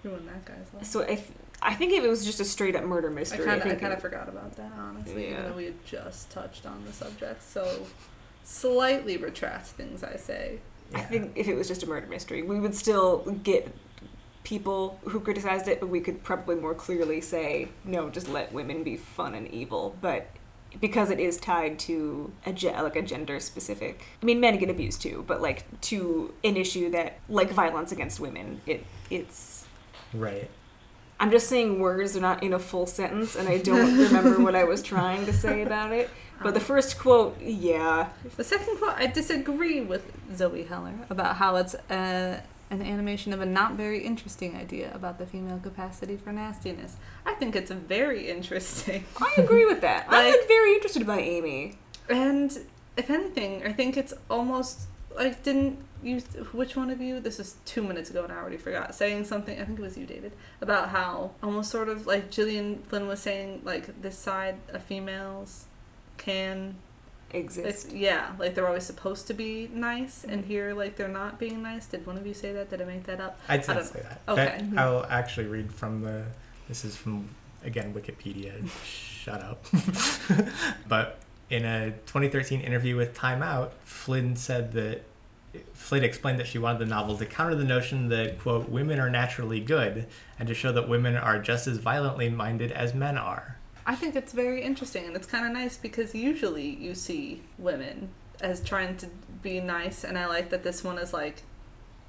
ruin that guy's life. So if I think if it was just a straight up murder mystery, I think kind of forgot about that, honestly, Yeah. even though we had just touched on the subject. So, slightly retract things I say. I think if it was just a murder mystery, we would still get people who criticized it, but we could probably more clearly say, no, just let women be fun and evil. But because it is tied to a ge- like a gender specific, I mean, men get abused too, but like to an issue that like violence against women, it it's. Right. I'm just saying words are not in a full sentence, and I don't remember what I was trying to say about it. But the first quote, yeah, The second quote, I disagree with Zoe Heller about how it's uh an animation of a not very interesting idea about the female capacity for nastiness. I think it's very interesting. I agree with that. I'm Like- like, very interested by Amy. And if anything, I think it's almost like didn't you which one of you this is two minutes ago and I already forgot saying something I think it was you David about how almost sort of like Gillian Flynn was saying like this side of females can Exist. it's, yeah like they're always supposed to be nice and mm-hmm. here like they're not being nice did one of you say that did I make that up I'd I say don't- say that. okay. That- I'll actually read from the. This is from again Wikipedia. Shut up. but in a 2013 interview with Time Out, Flynn said that Flynn explained that she wanted the novel to counter the notion that quote women are naturally good and to show that women are just as violently minded as men are. I think it's very interesting and it's kind of nice because usually you see women as trying to be nice and I like that this one is like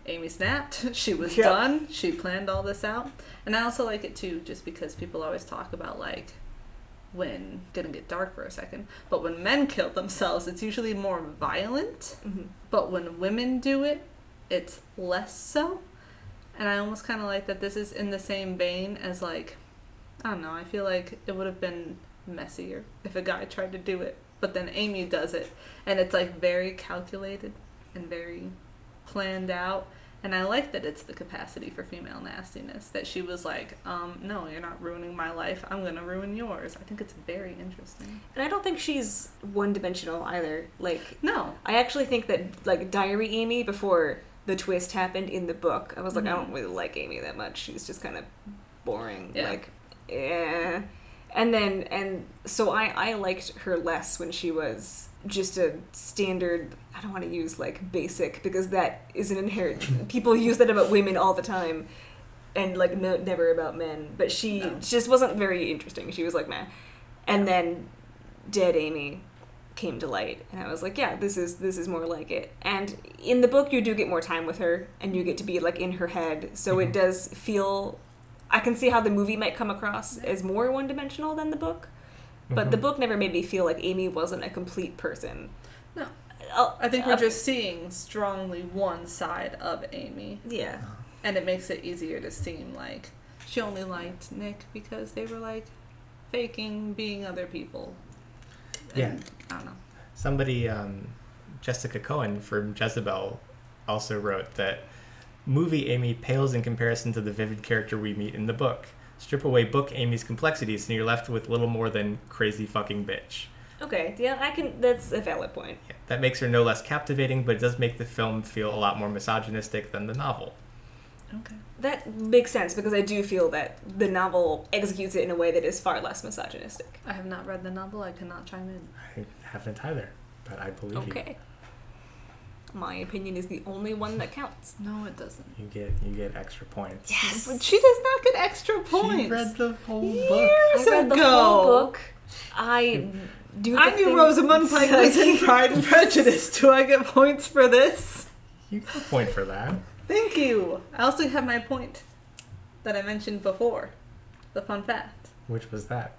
Amy snapped, she was Yeah. done, she planned all this out. And I also like it too just because people always talk about like when gonna get dark for a second, but when men kill themselves it's usually more violent, Mhm. but when women do it it's less so. And I almost kind of like that this is in the same vein as like I don't know. I feel like it would have been messier if a guy tried to do it, but then Amy does it, and it's like very calculated and very planned out. And I like that it's the capacity for female nastiness. That she was like, um, "No, you're not ruining my life. I'm gonna ruin yours." I think it's very interesting. And I don't think she's one dimensional either. Like, No, I actually think that, like, Diary Amy, before the twist happened in the book, I was like, I Mhm. don't really like Amy that much. She's just kind of boring. Yeah. Like, eh. And then, and so I, I liked her less when she was just a standard, I don't want to use like basic because that is an inherent, people use that about women all the time and like no, never about men. But she No. just wasn't very interesting. She was like, meh. And then Dead Amy came to light and I was like, yeah, this is this is more like it. And in the book you do get more time with her and you get to be like in her head. So it Mhm. does feel I can see how the movie might come across as more one-dimensional than the book. But the Mhm. book never made me feel like Amy wasn't a complete person. No. Oh, I think we're uh, just seeing strongly one side of Amy, yeah. and it makes it easier to seem like she only liked Nick because they were like faking being other people. Yeah. I don't know. Somebody, um, Jessica Cohen from Jezebel, also wrote that movie Amy pales in comparison to the vivid character we meet in the book. Strip away book Amy's complexities, and you're left with little more than crazy fucking bitch. Okay, yeah, I can that's a valid point. Yeah, that makes her no less captivating, but it does make the film feel a lot more misogynistic than the novel. Okay. That makes sense because I do feel that the novel executes it in a way that is far less misogynistic. I have not read the novel. I cannot chime in. I haven't either, but I believe you. Okay. My opinion is the only one that counts. No, it doesn't. you. You get you get extra points. But she does not get extra points. She read the whole Years book. I read the whole book. I do. I knew Rosamund Pike was in Pride and Prejudice. Do I get points for this? You get a point for that. Thank you. I also have my point that I mentioned before. The fun fact. Which was that?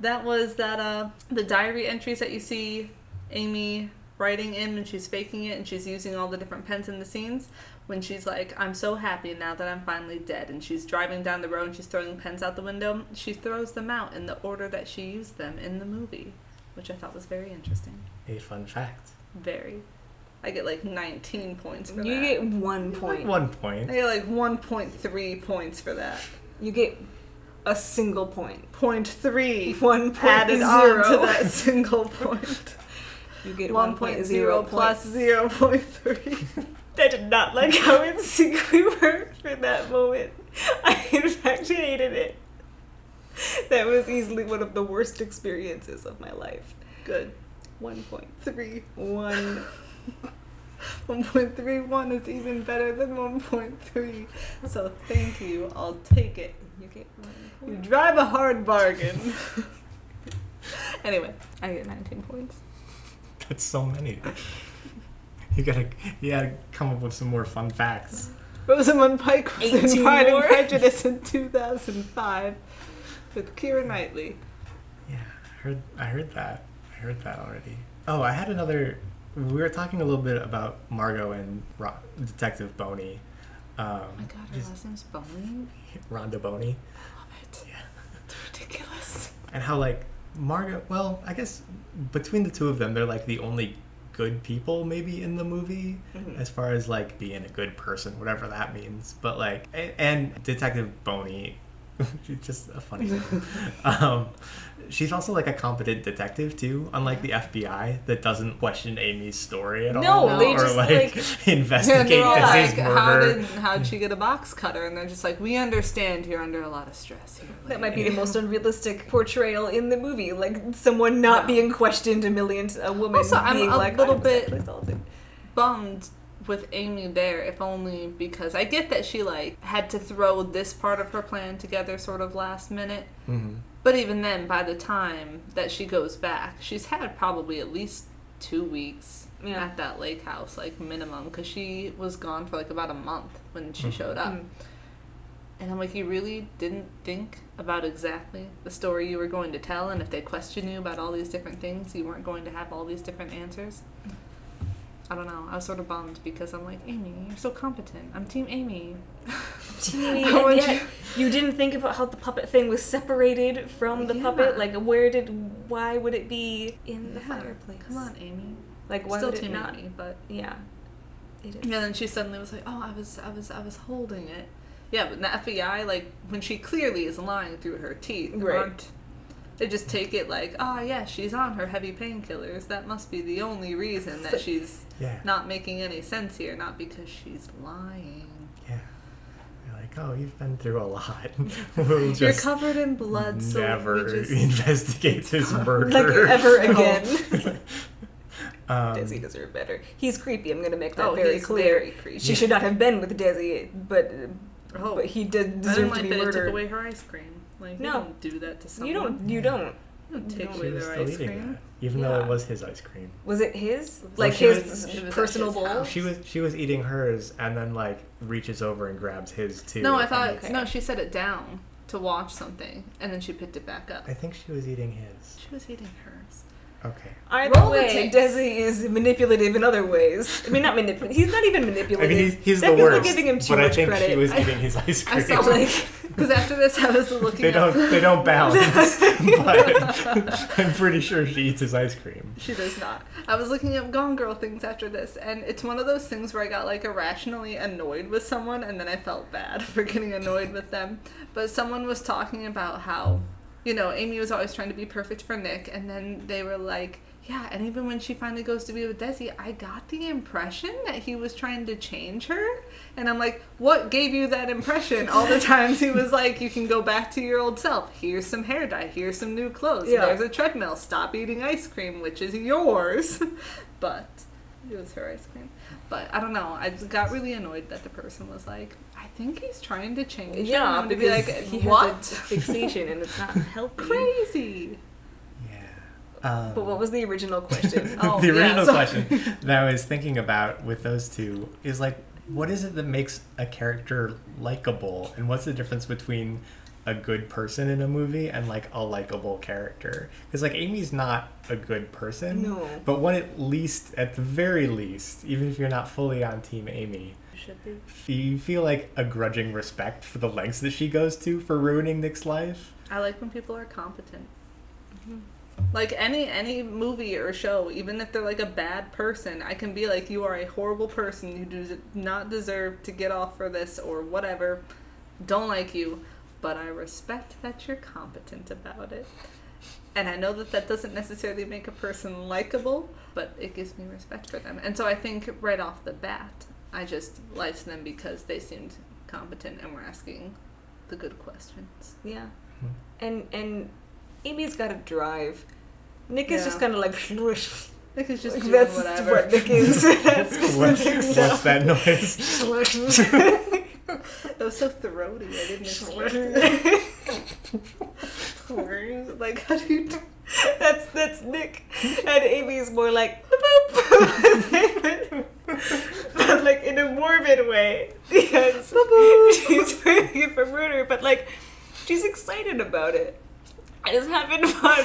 That was that uh, the diary entries that you see Amy writing in and she's faking it and she's using all the different pens in the scenes. When she's like, I'm so happy now that I'm finally dead, and she's driving down the road and she's throwing pens out the window, she throws them out in the order that she used them in the movie, which I thought was very interesting. A fun fact. Very. I get like 19 points for You that. You get one point. One point. I get like 1.3 points for that. You get a single point. Point three One point added on to that single point. You get One point zero plus zero point three. I did not like how in sync we were for that moment. I in fact hated it. That was easily one of the worst experiences of my life. Good. One point Three. one. 1.31 is even better than 1.3. So thank you. I'll take it. You get 1. You drive a hard bargain. anyway, I get 19 points. That's so many. You gotta, you gotta come up with some more fun facts. Rosamund Pike was in 18 Pride more? and Prejudice in 2005 with Keira Knightley. Yeah, I heard, I heard that. I heard that already. Oh, I had another. We were talking a little bit about Margot and Ro- Detective Boney. Um, Oh my god, her is- last name's Boney. Rhonda Boney. I love it. Yeah. It's ridiculous. and how like Margot. Well, I guess between the two of them, they're like the only good people maybe in the movie, Mhm. as far as like being a good person, whatever that means. But like, and, and Detective Boney, she's just a funny name. um, she's also like a competent detective too, unlike the FBI that doesn't question Amy's story at No, all, No, they or just, like, like- And investigate they're all Desi's like, how did how'd she get a box cutter? And they're just like, we understand you're under a lot of stress here. That might be the most unrealistic portrayal in the movie, like someone not Yeah. being questioned a million, a woman Also, I'm a like little "I'm bit- bummed with Amy there, if only because I get that she like had to throw this part of her plan together sort of last minute. Mhm. But even then, by the time that she goes back, she's had probably at least two weeks Yeah. at that lake house, like minimum, because she was gone for like about a month when she Mhm. showed up. Mm. And I'm like, you really didn't think about exactly the story you were going to tell, and if they question you about all these different things, you weren't going to have all these different answers. I don't know. I was sort of bummed because I'm like, Amy, you're so competent. I'm Team Amy. Teeny, I and yet you didn't think about how the puppet thing was separated from the Yeah. puppet. Like, where did, why would it be in the Yeah, fireplace? Come on, Amy. Like, why Still would it Team not? Amy, but Yeah, it is. and then she suddenly was like, oh, I was, I was, I was holding it. Yeah, but in the FBI, like when she clearly is lying through her teeth, Right. Aren't- They just take it like, ah, yeah, she's on her heavy painkillers. That must be the only reason that she's Yeah. not making any sense here, not because she's lying. Yeah. You're like, oh, you've been through a lot. we'll You're covered in blood, so never we just investigate this murder. Like, ever again. um, Desi deserved better. He's creepy. I'm gonna make that Oh, very clear. very creepy. She should not have been with Desi, but Oh, but he did I didn't deserve like to be that it took murdered. away her ice cream. Like, No. don't do that to someone. You don't. You don't. You don't take she away was their ice cream. that, even though it was his ice cream. Was it his? Well, Like she his was- It was at personal his bowl? house. She was she was eating hers and then like reaches over and grabs his too. No, I thought Okay. no. She set it down to watch something, and then she picked it back up. I think she was eating his. She was eating hers. Okay. Either Roll the way. Desi is manipulative in other ways. I mean, not manipulative. He's not even manipulative. I mean, he's, he's that the feels worst. like giving him too but much I think credit. she was I- eating his ice cream. I saw like- because after this, I was looking they don't they don't balance, but I'm pretty sure she eats his ice cream. She does not. I was looking up Gone Girl things after this, and it's one of those things where I got like irrationally annoyed with someone, and then I felt bad for getting annoyed with them. But someone was talking about how, you know, Amy was always trying to be perfect for Nick, and then they were like, yeah, and even when she finally goes to be with Desi, I got the impression that he was trying to change her. And I'm like, what gave you that impression? All the times he was like, you can go back to your old self. Here's some hair dye. Here's some new clothes. Yeah. There's a treadmill. Stop eating ice cream, which is yours. but it was her ice cream. But I don't know. I just got really annoyed that the person was like, think he's trying to change him. yeah, And to be like, he what? has a fixation and it's not healthy. Crazy. Yeah. Um, But what was the original question? Oh, the original so- question that I was thinking about with those two is like, what is it that makes a character likable, and what's the difference between a good person in a movie and like a likable character? Because like Amy's not a good person, No. but one at least, at the very least, even if you're not fully on Team Amy, Should be. f- you feel like a grudging respect for the lengths that she goes to for ruining Nick's life. I like when people are competent. Mm-hmm. Like any any movie or show, even if they're like a bad person, I can be like, you are a horrible person. You do not deserve to get off for this or whatever. Don't like you, but I respect that you're competent about it. And I know that that doesn't necessarily make a person likable, but it gives me respect for them. And so I think right off the bat, I just liked them because they seemed competent and we're asking the good questions. Yeah. Hmm. And and Amy's got a drive. Nick is Yeah. just kind of like. Nick is just like, doing that's whatever. what Nick is. that's What- specific what's that noise? that was so throaty. I didn't expect it. like how do you? that's that's Nick, and Amy's more like, but like in a morbid way because she's praying for murder, but like she's excited about it and is having fun.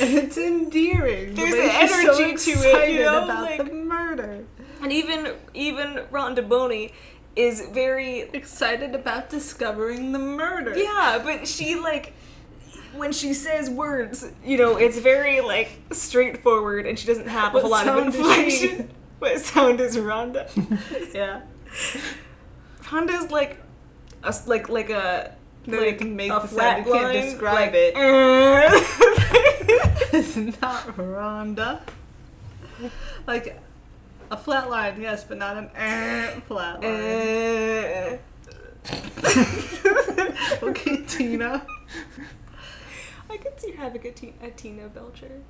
And it's endearing. There's way she's so energy to it, you know, about like- the murder. And even even Rhonda Boney is very Excited about discovering the murder. yeah, but she like when she says words, you know, it's very like straightforward, and she doesn't have a whole lot of inflection. What sound is Rhonda? Yeah. Rhonda's like a like like a No, like make a the flat sound. You can't line, describe like, it. it. it's not Rhonda. Like a flat line, yes, but not an flat line. okay, Tina. I could see having a, Ti- a Tina Belcher,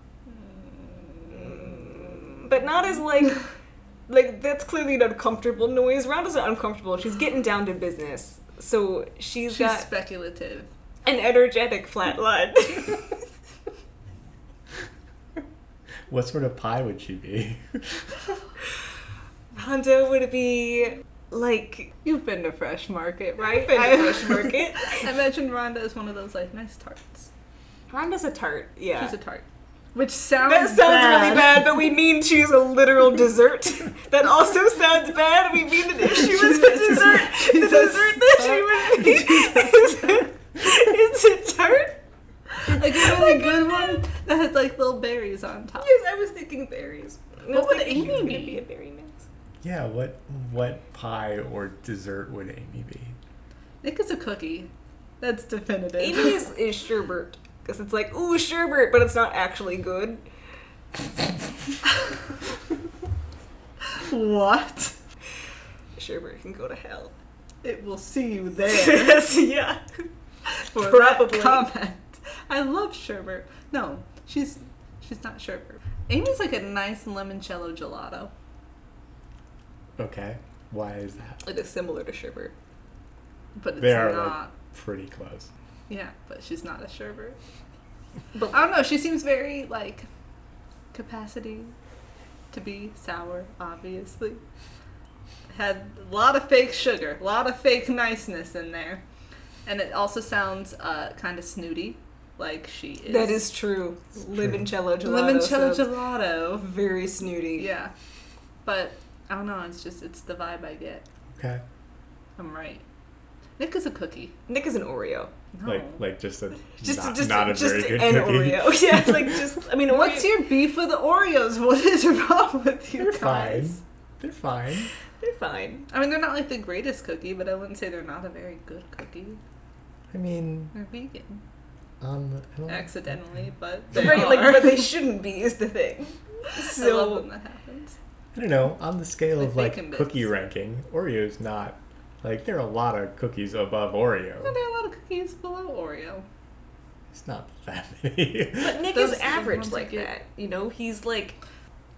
but not as like like that's clearly an uncomfortable noise. Rhonda's not uncomfortable. She's getting down to business, so she's She's got speculative. an energetic flat line. What sort of pie would she be? Rhonda would be like You've been to Fresh Market, right? been to Fresh Market. I imagine Rhonda is one of those like nice tarts. Rhonda's a tart. Yeah. She's a tart. Which sounds that sounds really bad, but we mean she's a literal dessert. that also sounds bad. We mean that if she was a She's a- dessert, the dessert that she would be is a tart. Like a really good one that has like little berries on top. Yes, I was thinking berries. I was What would thinking you Amy gonna be? be a berry mix. Yeah, what what pie or dessert would Amy be? Nick is a cookie. That's definitive. Amy is, is sherbet because it's like ooh sherbet, but it's not actually good. what? Sherbet can go to hell. It will see you there. Yes, yeah. for Probably. that comment. I love sherbet. No, she's she's not sherbet. Amy's like a nice limoncello gelato. Okay, why is that? It is similar to sherbet. But it's They are, not. like- Pretty close. Yeah, but she's not a Sherbert. But I don't know. She seems very like capacity to be sour. Obviously, had a lot of fake sugar, a lot of fake niceness in there, and it also sounds uh, kind of snooty, like she is. That is true. Limoncello gelato. limoncello sounds gelato. Very snooty. Yeah, but I don't know. It's just it's the vibe I get. Okay, I'm right. Nick is a cookie. Nick is an Oreo. No. like like just a Just, not, just, not a just very good an cookie. Oreo. Yeah, like just. I mean, What's your beef with the Oreos? What is wrong with you They're guys? fine. They're fine. They're fine. I mean, they're not like the greatest cookie, but I wouldn't say they're not a very good cookie. I mean, They're vegan, um, I don't, accidentally, but they right, are. like, but they shouldn't be is the thing. I love when that happens. I don't know. On the scale Like of like cookie bits. ranking, Oreo's not like there are a lot of cookies above Oreo. Well, there are a lot of cookies below Oreo. It's not that many. But Nick Those is average like get. that. You know, he's like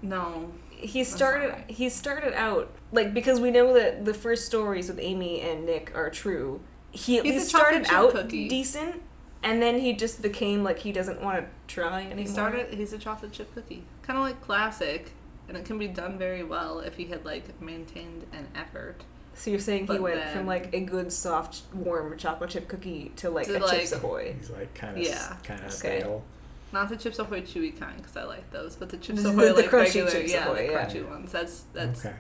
No, he started alright. he started out like because we know that the first stories with Amy and Nick are true. He at He's least started out cookie. decent, and then he just became like he doesn't want to try anymore. he started. He's a chocolate chip cookie, kind of like classic, and it can be done very well if he had like maintained an effort. So you're saying he went then- from like a good soft warm chocolate chip cookie to like To, a Chips Ahoy. He's like kind of Yeah. kind of Okay. stale. Not the Chips Ahoy chewy kind, because I like those, but the Chips The- Ahoy the like crunchy regular, Chips yeah, Ahoy, the yeah. crunchy ones. That's that's okay,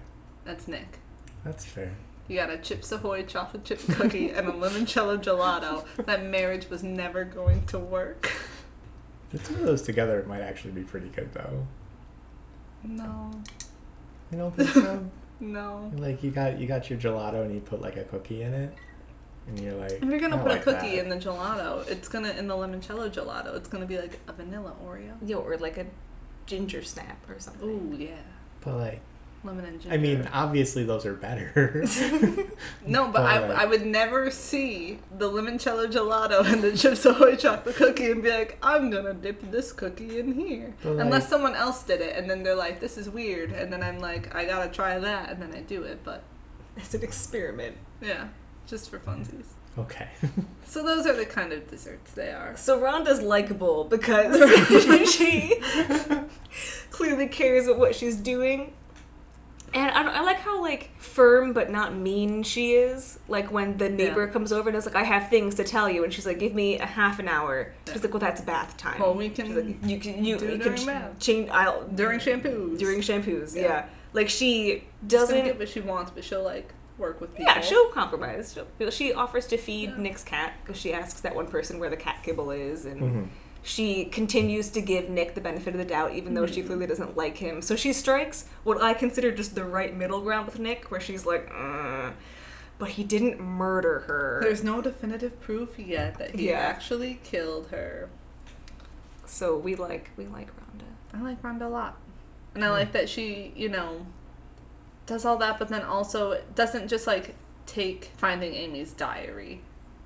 that's Nick. that's fair. You got a Chips Ahoy chocolate chip cookie and a limoncello gelato. That marriage was never going to work. The two of those together might actually be pretty good though. No, You don't think so? no. like you got you got your gelato and you put like a cookie in it, and you're like, If you're gonna I put like a cookie that. in the gelato, it's gonna in the limoncello gelato. It's gonna be like a vanilla Oreo. Yo, or like a ginger snap or something. Ooh yeah. But like, lemon and ginger. I mean, obviously those are better. no, but I, But- I would never see the limoncello gelato and the Chips Ahoy chocolate cookie and be like, I'm gonna dip this cookie in here. Like- Unless someone else did it, and then they're like, this is weird, and then I'm like, I gotta try that, and then I do it. But It's an experiment. yeah, just for funsies. okay. So those are the kind of desserts they are. So Rhonda's likable because she clearly cares about what she's doing. And I, don't, I like how like firm but not mean she is. Like when the neighbor Yeah. comes over and is like, "I have things to tell you," and she's like, "Give me a half an hour." She's like, "Well, that's bath time." Well, we can She's like, "You can you, do you can ch- bath. change I'll During shampoos. during shampoos." Yeah. Yeah. like she doesn't. get what she wants, but she'll like work with people. Yeah, she'll compromise. She'll, she offers to feed Yeah. Nick's cat because she asks that one person where the cat kibble is, and Mhm. She continues to give Nick the benefit of the doubt, even though Mm-hmm. she clearly doesn't like him. So she strikes what I consider just the right middle ground with Nick, where she's like, "Uh," but he didn't murder her. There's no definitive proof yet that he Yeah. actually killed her. so we like we like Rhonda. I like Rhonda a lot. And I like that she, you know, does all that, but then also doesn't just like take finding Amy's diary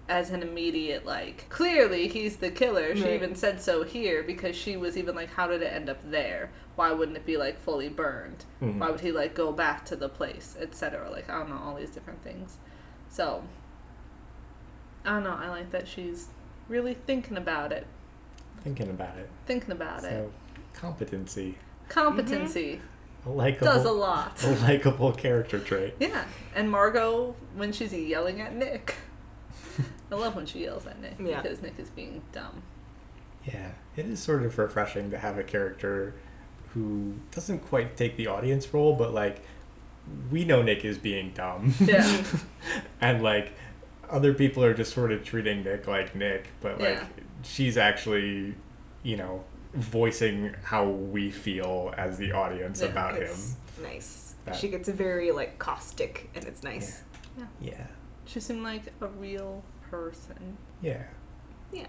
as an immediate, like, clearly he's the killer. She Right. even said so here because she was even like, how did it end up there? Why wouldn't it be like fully burned? Mhm. Why would he like go back to the place, etc.? Like, I don't know, all these different things. So, I don't know, I like that she's really thinking about it. Thinking about it. Thinking about it. So, competency. Competency A likable, does a lot. a likable character trait. Yeah, and Margot when she's yelling at Nick. I love when she yells at Nick Yeah. because Nick is being dumb. Yeah, it is sort of refreshing to have a character who doesn't quite take the audience role, but like we know Nick is being dumb. Yeah. and like other people are just sort of treating Nick like Nick, but like Yeah. she's actually, you know, voicing how we feel as the audience Yeah, about It's him. nice. That- She gets very like caustic, and it's nice. Yeah. She seemed like a real person. Yeah. Yeah.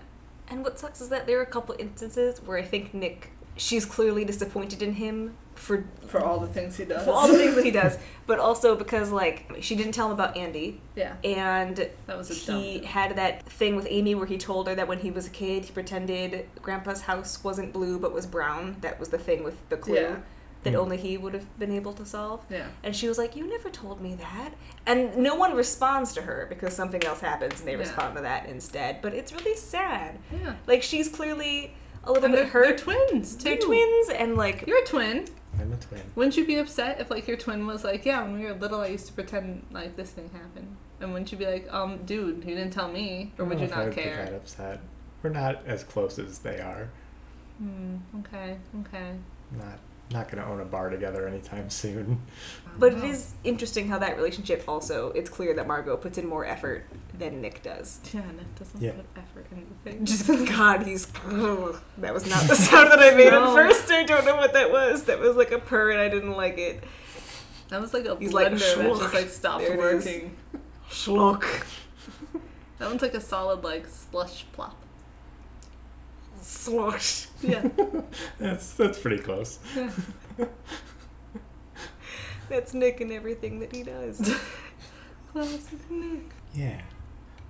And what sucks is that there are a couple instances where I think Nick, she's clearly disappointed in him for For all the things he does. for all the things that he does, but also because like she didn't tell him about Andy, Yeah. and That was a he dumb. had that thing with Amy where he told her that when he was a kid he pretended Grandpa's house wasn't blue but was brown. That was the thing with the clue Yeah. That Hmm. only he would have been able to solve. Yeah. And she was like, "You never told me that." And no one responds to her because something else happens and they Yeah. respond to that instead. But it's really sad. Yeah. Like she's clearly a little And bit they're, hurt. they're twins. They're twins, and like You're a twin. I'm a twin. Wouldn't you be upset if like your twin was like, yeah, when we were little, I used to pretend like this thing happened, and wouldn't you be like, um, dude, you didn't tell me, or I would don't you know if I not would be that care? upset. We're not as close as they are. Hmm. Okay. Okay. Not not gonna own a bar together anytime soon. But it is interesting how that relationship also, it's clear that Margot puts in more effort than Nick does. Yeah, Nick doesn't Yeah. put effort into things. Just, God, he's. that was not the sound that I made No. at first. I don't know what that was. That was like a purr and I didn't like it. That was like a He's like, blender that "Schlock." just like stopped There working. Schlock. That one's like a solid like slush plop. Slosh. Yeah. That's that's pretty close. That's Nick and everything that he does. Classic Nick. Yeah.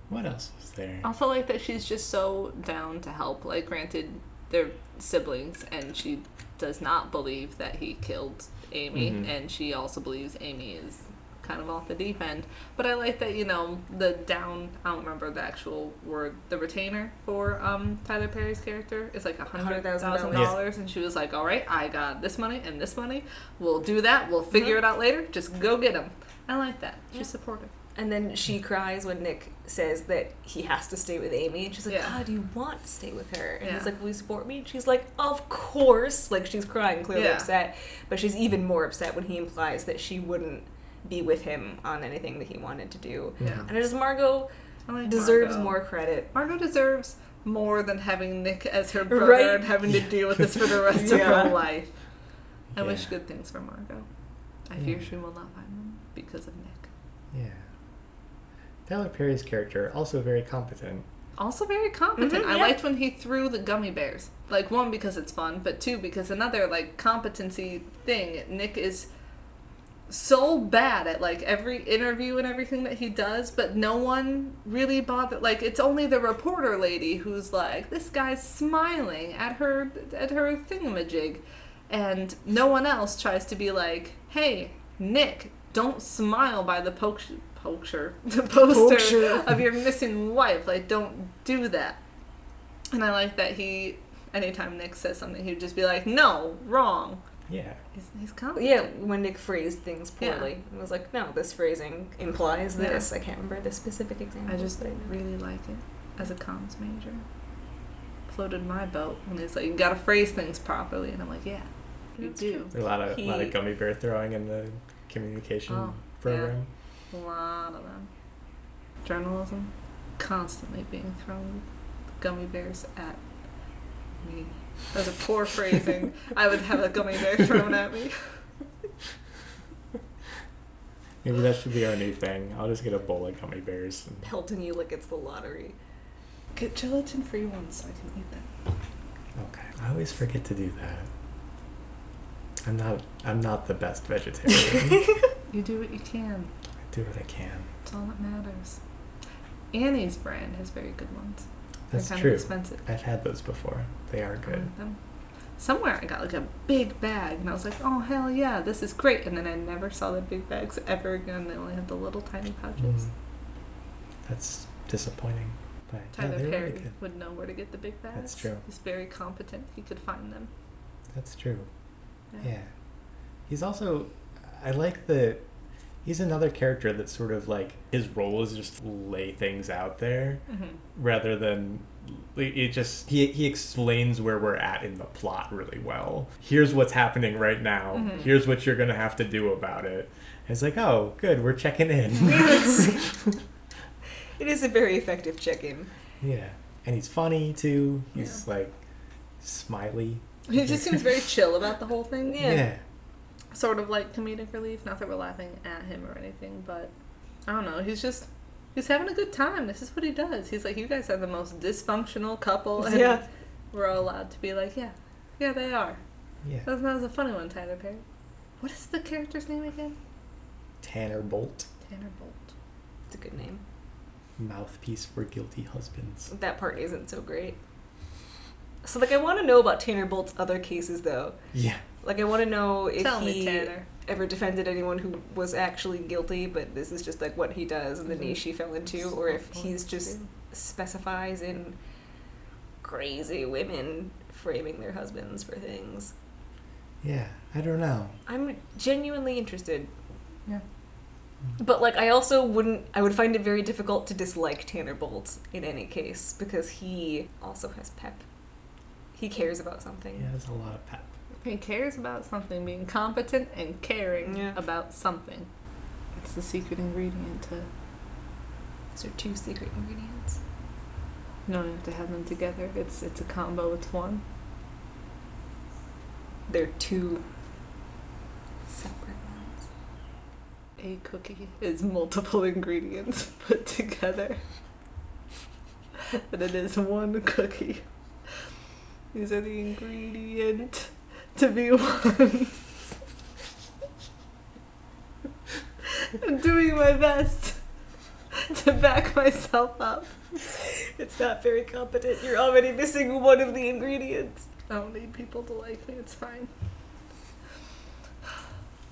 What else was there? Also like that she's just so down to help. Like granted they're siblings and she does not believe that he killed Amy Mhm. and she also believes Amy is kind of off the deep end. But I like that, you know, the down I don't remember the actual word the retainer for um Tyler Perry's character is like a hundred thousand $100,000. dollars and she was like, Alright, I got this money and this money. We'll do that, we'll figure Mhm. it out later. Just go get them. I like that. She's Yeah. supportive. And then she cries when Nick says that he has to stay with Amy. And she's like, Yeah. God, you want to stay with her. And Yeah. he's like, Will you support me? And she's like, Of course. Like, she's crying, clearly Yeah. upset. But she's even more upset when he implies that she wouldn't be with him on anything that he wanted to do. Yeah. And it is Margot like deserves Margot. more credit. Margot deserves more than having Nick as her brother Right? and having to deal with this for the rest of her life. I wish good things for Margot. I Yeah. fear she will not find them because of Nick. Yeah. Tyler Perry's character also very competent. Also very competent. Mhm, I liked when he threw the gummy bears. Like one because it's fun, but two because another like competency thing. Nick is so bad at like every interview and everything that he does, but no one really bothered. Like it's only the reporter lady who's like, "This guy's smiling at her at her thingamajig," and no one else tries to be like, "Hey, Nick, don't smile by the poster, poster, the poster Poster. of your missing wife. Like, don't do that." And I like that he, anytime Nick says something, he'd just be like, "No, wrong." Yeah. He's, he's competent. Yeah, when Nick phrased things Yeah. poorly, I was like, no, this phrasing implies Yeah. this. I can't remember the specific example. I just but I really like it as a comms major. Floated my boat when it's like you gotta phrase things properly, and I'm like, yeah, you That's do. a lot of, lot of gummy bear throwing in the communication Oh, program. A lot of them. Journalism, constantly being thrown gummy bears at me. That's a poor phrasing. I would have a gummy bear thrown at me. Maybe that should be our new thing. I'll just get a bowl of gummy bears. And, pelting you like it's the lottery. Get gelatin free ones so I can eat them. okay. I always forget to do that. I'm not. I'm not the best vegetarian. You do what you can. I do what I can. That's all that matters. Annie's brand has very good ones. That's They're kind true. of expensive. I've had those before. They are good. Somewhere I got like a big bag, and I was like, "Oh hell yeah, this is great!" And then I never saw the big bags ever again. They only had the little tiny pouches. Mm. That's disappointing. But Tyler were Perry really would know where to get the big bags. That's true. He's very competent. He could find them. That's true. Yeah. He's also I like the he's another character that's sort of like his role is just lay things out there hmm rather than it just he he explains where we're at in the plot really well. Here's what's happening right now. Mhm. Here's what you're gonna have to do about it. And it's like, oh, good, we're checking in. It is a very effective check-in. yeah, and he's funny too. He's like smiley. He just seems very chill about the whole thing. Yeah. Sort of like comedic relief. Not that we're laughing at him or anything, but I don't know. He's just he's having a good time. This is what he does. He's like, you guys are the most dysfunctional couple, and Yeah. we're all allowed to be like, yeah, yeah, they are. yeah. That was, that was a funny one, Tyler Perry. What is the character's name again? Tanner Bolt, Tanner Bolt. It's a good name. mouthpiece for guilty husbands. That part isn't so great. So, like, I want to know about Tanner Bolt's other cases, though. Yeah. Like, I want to know if Tell he me, ever defended anyone who was actually guilty, but this is just like what he does and the Mhm. niche he fell into, or if he's just specifies in crazy women framing their husbands for things. Yeah, I don't know. I'm genuinely interested. Yeah. But like I also wouldn't I would find it very difficult to dislike Tanner Bolt in any case because he also has pep. He cares about something. He has a lot of pep. He cares about something, being competent and caring Yeah. about something. It's the secret ingredient to Those are two secret ingredients. No, you don't have to have them together. It's it's a combo. It's one. They're two separate ones. A cookie is multiple ingredients put together, but it is one cookie. These are the ingredient to be one. I'm doing my best to back myself up. It's not very competent. You're already missing one of the ingredients. I don't need people to like me. It's fine.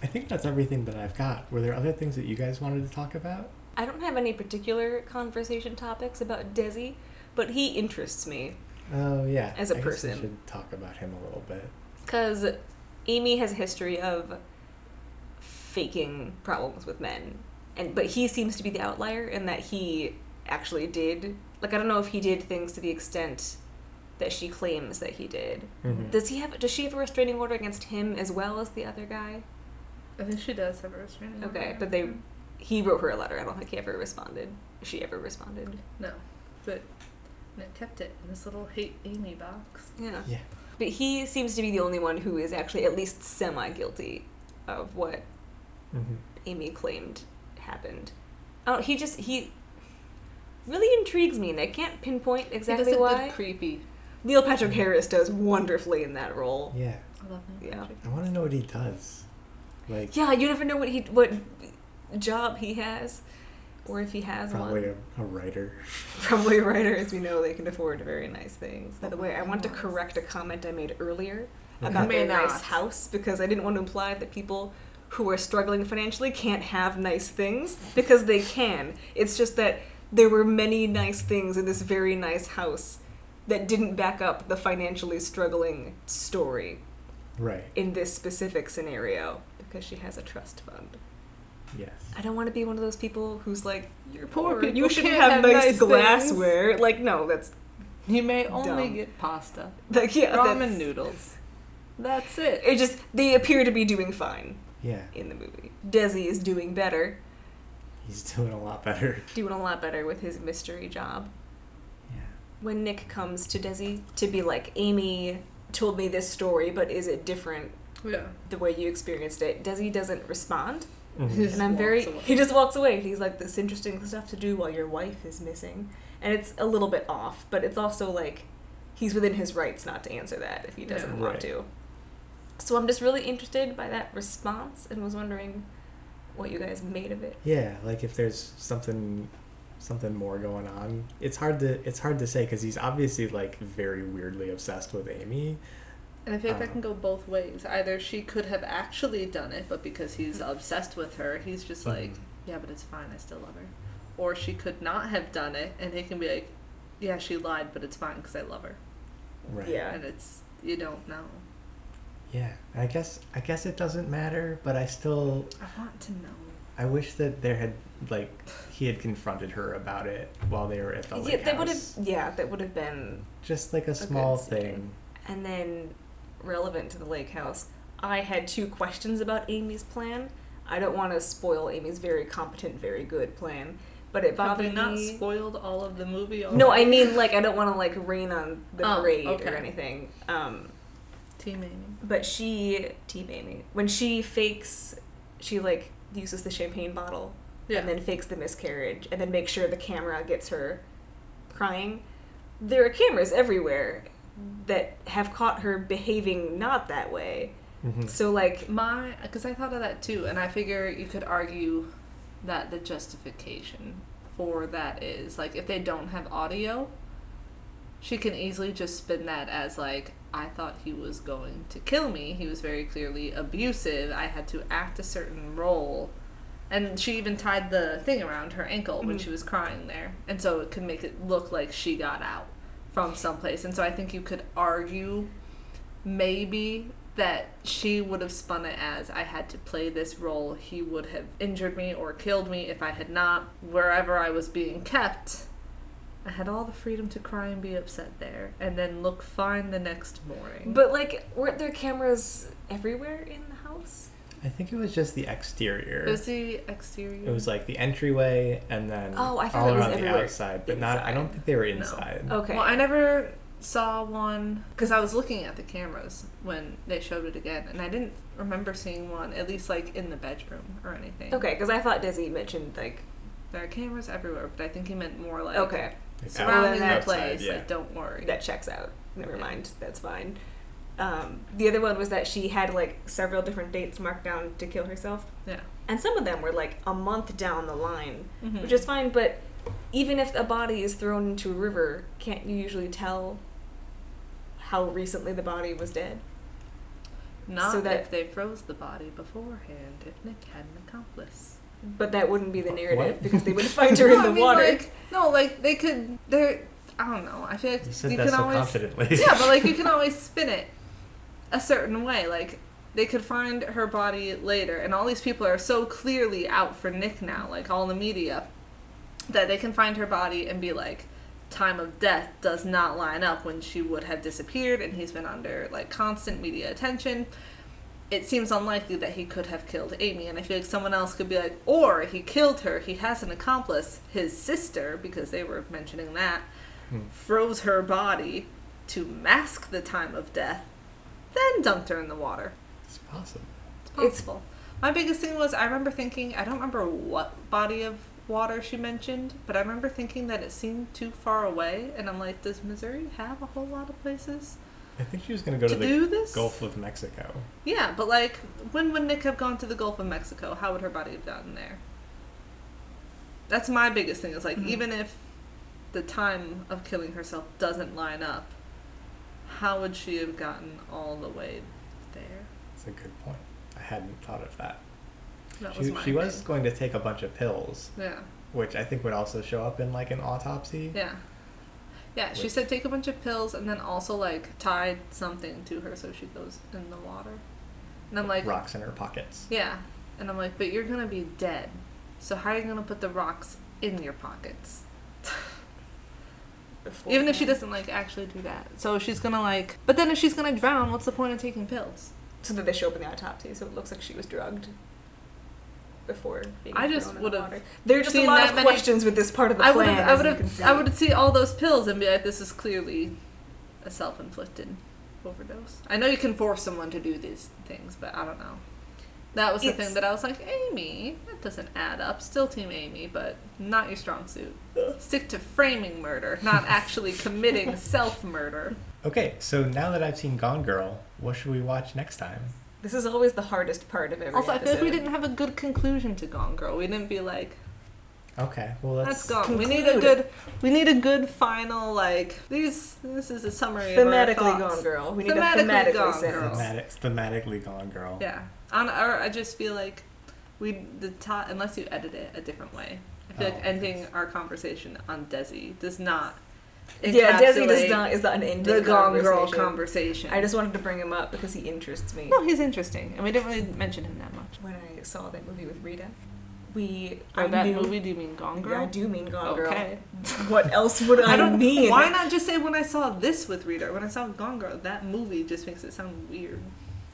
I think that's everything that I've got. Were there other things that you guys wanted to talk about? I don't have any particular conversation topics about Desi, but he interests me Oh yeah. As a I guess person. we should talk about him a little bit. Because Amy has a history of faking problems with men, and but he seems to be the outlier in that he actually did. Like I don't know if he did things to the extent that she claims that he did. Mhm. Does he have? Does she have a restraining order against him as well as the other guy? I think she does have a restraining order. Okay, but they he wrote her a letter. I don't think he ever responded. She ever responded? No, but and it kept it in this little hate Amy box. Yeah. Yeah. But he seems to be the only one who is actually at least semi guilty of what Mhm. Amy claimed happened. Oh, he just he really intrigues me, and I can't pinpoint He exactly does a why. good creepy. Neil Patrick Harris does wonderfully in that role. Yeah. I love Nick Yeah. Patrick. I want to know what he does. Like Yeah, you never know what he what job he has, or if he has probably one. a, a writer. Probably a writer, as we know, they can afford very nice things. By the way, I want to correct a comment I made earlier about May their nice house because I didn't want to imply that people who are struggling financially can't have nice things because they can. It's just that there were many nice things in this very nice house that didn't back up the financially struggling story Right. in this specific scenario because she has a trust fund. Yes. I don't want to be one of those people who's like, "You're Poor poor. people You shouldn't have, have nice, nice glassware." Like, no, that's You may only Dumb. get pasta, like yeah, ramen that's- noodles. That's it. It just they appear to be doing fine Yeah. in the movie. Desi is doing better, He's doing a lot better. doing a lot better with his mystery job. Yeah. When Nick comes to Desi to be like, "Amy told me this story, but is it different Yeah. the way you experienced it?" Desi doesn't respond, Mhm. And I'm very. away. He just walks away. He's like, "This interesting stuff to do while your wife is missing," and it's a little bit off, but it's also like he's within his rights not to answer that if he doesn't Yeah. want to. So I'm just really interested by that response and was wondering what you guys made of it. Yeah, like if there's something something more going on. It's hard to it's hard to say cuz he's obviously like very weirdly obsessed with Amy. And I feel like that Um, can go both ways. Either she could have actually done it, but because he's obsessed with her, he's just like, Mhm. yeah, but it's fine, I still love her. Or she could not have done it, and he can be like, yeah, she lied, but it's fine because I love her. Right. Yeah. And it's, you don't know. Yeah. I guess I guess it doesn't matter, but I still I want to know. I wish that there had like he had confronted her about it while they were at the yeah, lake that would have. Yeah, that would have been Just like a good small scene. thing. And then, relevant to the lake house, I had two questions about Amy's plan. I don't want to spoil Amy's very competent, very good plan, but it Have we not me. spoiled all of the movie already? no, I mean like I don't want to like rain on the Oh, parade okay. or anything. Um, Team Amy. but she, Team Amy, when she fakes, she like uses the champagne bottle Yeah. and then fakes the miscarriage and then makes sure the camera gets her crying. There are cameras everywhere that have caught her behaving not that way. Mhm. So like My, because I thought of that too, and I figure you could argue that the justification for that is like if they don't have audio, she can easily just spin that as like I thought he was going to kill me. He was very clearly abusive. I had to act a certain role. And she even tied the thing around her ankle when Mhm. she was crying there. And so it could make it look like she got out from someplace. And so I think you could argue maybe that she would have spun it as I had to play this role. He would have injured me or killed me if I had not. Wherever I was being kept, I had all the freedom to cry and be upset there, and then look fine the next morning. but like weren't there cameras everywhere in the house? I think it was just the exterior. it was the exterior. It was like the entryway and then Oh, I thought all it was around the outside, but not. I don't think they were No. inside. Okay. Well, I never saw one because I was looking at the cameras when they showed it again, and I didn't remember seeing one at least like in the bedroom or anything. Okay, because I thought Desi mentioned like There are cameras everywhere, but I think he meant more like okay Like surrounding the that- place. yeah. Like, don't worry. that checks out. Never Yeah. mind, that's fine. Um, the other one was that she had like several different dates marked down to kill herself, yeah. and some of them were like a month down the line, Mhm. which is fine. But even if a body is thrown into a river, can't you usually tell how recently the body was dead? Not so that- if they froze the body beforehand. If Nick had an accomplice. But that wouldn't be the narrative What? because they would find her in the I mean, water. Like, no, like they could. They're. I don't know. I feel like You said you that can so always. confidently. yeah, but like you can always spin it a certain way. Like they could find her body later, and all these people are so clearly out for Nick now, like all the media, that they can find her body and be like, time of death does not line up when she would have disappeared, and he's been under like constant media attention. It seems unlikely that he could have killed Amy, and I feel like someone else could be like, or he killed her. He has an accomplice, his sister, because they were mentioning that Hmm. froze her body to mask the time of death, then dumped her in the water. It's possible. It's possible. My biggest thing was I remember thinking I don't remember what body of water she mentioned, but I remember thinking that it seemed too far away, and I'm like, does Missouri have a whole lot of places I think she was gonna go to, to the? Gulf of Mexico. Yeah, but like, when would Nick have gone to the Gulf of Mexico? How would her body have gotten there? That's my biggest thing. Is like, Mhm. even if the time of killing herself doesn't line up, how would she have gotten all the way there? That's a good point. I hadn't thought of that. That was She, my she was going to take a bunch of pills, Yeah, which I think would also show up in like an autopsy. yeah, yeah. She said take a bunch of pills and then also like tie something to her so she goes in the water. And I'm like, rocks in her pockets. Yeah. And I'm like, but you're gonna be dead. So how are you gonna put the rocks in your pockets? Even if she doesn't like actually do that. So she's gonna like but then if she's gonna drown, what's the point of taking pills? So did they show up in the autopsy? So it looks like she was drugged before being I just thrown in the would've water. There are just a lot of many- questions with this part of the I plan. would have I would have. I would see all those pills and be like, this is clearly a self inflicted overdose. I know you can force someone to do these things, but I don't know. That was the It's- thing that I was like, Amy, that doesn't add up. Still team Amy, but not your strong suit. Stick to framing murder, not actually committing self murder. Okay, so now that I've seen Gone Girl, what should we watch next time? This is always the hardest part of every Also, I feel like we didn't have a good conclusion to Gone Girl. We didn't be like, Okay, well let's. that's gone. We need a good, we need a good final like. These, this is a summary. of our thematically thoughts. gone girl. We need Thematically a thematically Gone sentence. Girl. Thematic, thematically Gone Girl. Yeah, on, or I just feel like we the top unless you edit it a different way. I feel Oh, like ending yes. our conversation on Desi does not. Yeah, Desi does not is not an ending the Gone Girl conversation. conversation. I just wanted to bring him up because he interests me. no, he's interesting, and we didn't really mention him that much. When I saw that movie with Rita, we Or I that knew, movie? Do you mean Gone Girl? Yeah, I do mean Gone Okay. What else would I, I don't mean? Why not just say when I saw this with Rita? When I saw Gone Girl, that movie just makes it sound weird.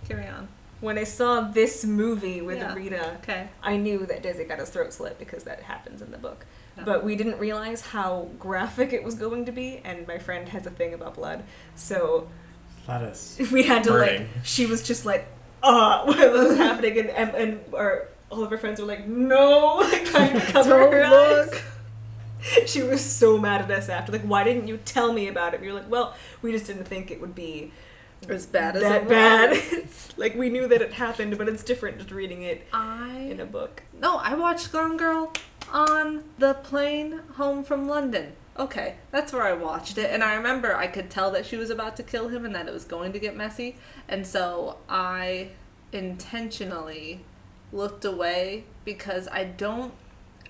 Carry on. When I saw this movie with Yeah. Rita, Okay. I knew that Desi got his throat slit because that happens in the book. Yeah. But we didn't realize how graphic it was going to be, and my friend has a thing about blood, so A lot of s- we had to Burning. like. She was just like, "Uh, what was happening?" And and, and our all of her friends were like, "No," like trying to cover Don't her look. eyes. She was so mad at us after. Like, why didn't you tell me about it? We were like, "Well, we just didn't think it would be As bad as that bad." like we knew that it happened, but it's different just reading it I in a book. No, I watched Gone Girl on the plane home from London. Okay, that's where I watched it, and I remember I could tell that she was about to kill him and that it was going to get messy, and so I intentionally looked away because I don't,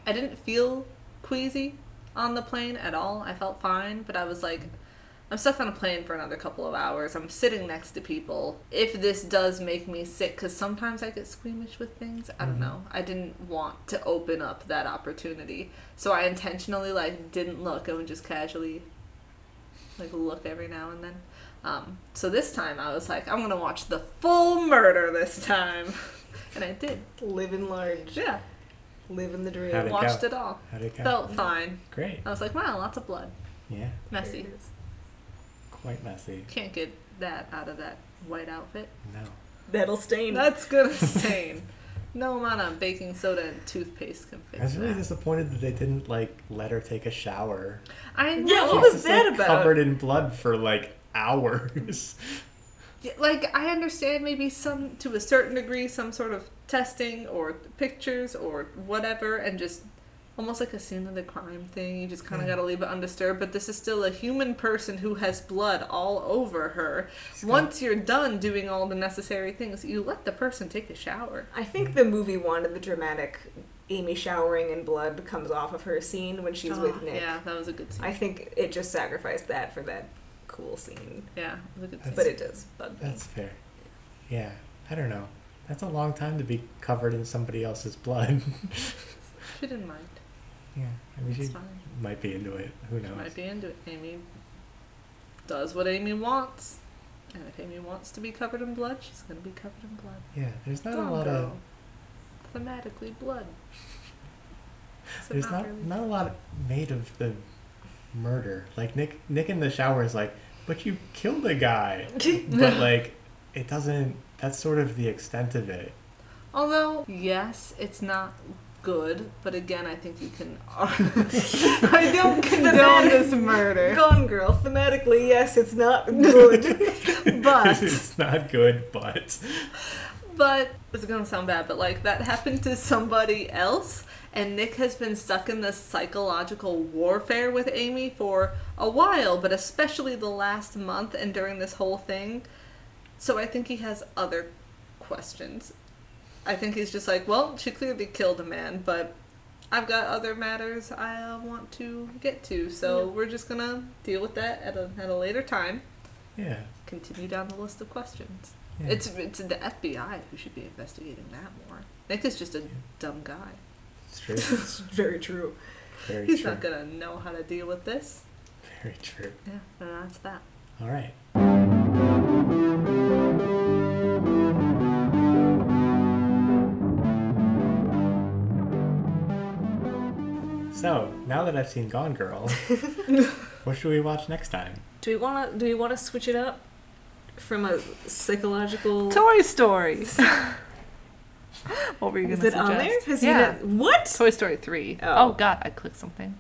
I didn't feel queasy on the plane at all. I felt fine, but I was like, I'm stuck on a plane for another couple of hours. I'm sitting next to people. If this does make me sick, because sometimes I get squeamish with things, I don't Mhm. know. I didn't want to open up that opportunity, so I intentionally like didn't look and would just casually like look every now and then. Um, so this time I was like, I'm gonna watch the full murder this time, and I did. Living large, Yeah, living the dream. How'd it watched go? it all. How'd it go? Felt fine. Great. I was like, wow, lots of blood, Yeah, messy. There it is. quite messy. Can't get that out of that white outfit. No. That'll stain. That's gonna stain. No amount of baking soda and toothpaste can fix I was really that. disappointed that they didn't like let her take a shower. I Yeah, what was She's, that like, about? Covered in blood for like hours. Like I understand maybe some to a certain degree some sort of testing or pictures or whatever, and just almost like a scene of the crime thing. You just kind of Yeah. gotta leave it undisturbed. But this is still a human person who has blood all over her. She's Once you're done doing all the necessary things, you let the person take a shower. I think the movie wanted the dramatic Amy showering in blood comes off of her scene when she's with Oh, Nick. Yeah, that was a good scene. I think it just sacrificed that for that cool scene. yeah, it was a good scene. But it does bug me. That's fair. Yeah, I don't know. That's a long time to be covered in somebody else's blood. she didn't mind. Yeah, I mean, It's she fine. might be into it. Who She knows? might be into it. Amy does what Amy wants. And if Amy wants to be covered in blood, she's going to be covered in blood. Yeah, there's not a lot of Thematically blood. There's not really. not a lot made of the murder. Like Nick Nick in the shower is like, but you killed a guy. but like, it doesn't. That's sort of the extent of it. Although, yes, it's not good, but again, I think you can. I don't condone this murder, Gone Girl. Thematically, yes, it's not good. but it's not good, but but it's gonna sound bad, but like that happened to somebody else, and Nick has been stuck in this psychological warfare with Amy for a while, but especially the last month and during this whole thing. So I think he has other questions. I think he's just like, well, she clearly killed a man, but I've got other matters I uh, want to get to, so Yeah. we're just gonna deal with that at a at a later time. yeah. Continue down the list of questions. yeah. It's it's the FBI who should be investigating that more. Nick is just a dumb guy. It's true. it's very true. Very He's true. not gonna know how to deal with this. Very true. Yeah, and that's that. All right. So now that I've seen Gone Girl, what should we watch next time? Do we want to? Do we want to switch it up from a psychological? Toy Story. what were you gonna it on there? Has yeah, he not, what? Toy Story three. Oh. Oh. God, I clicked something.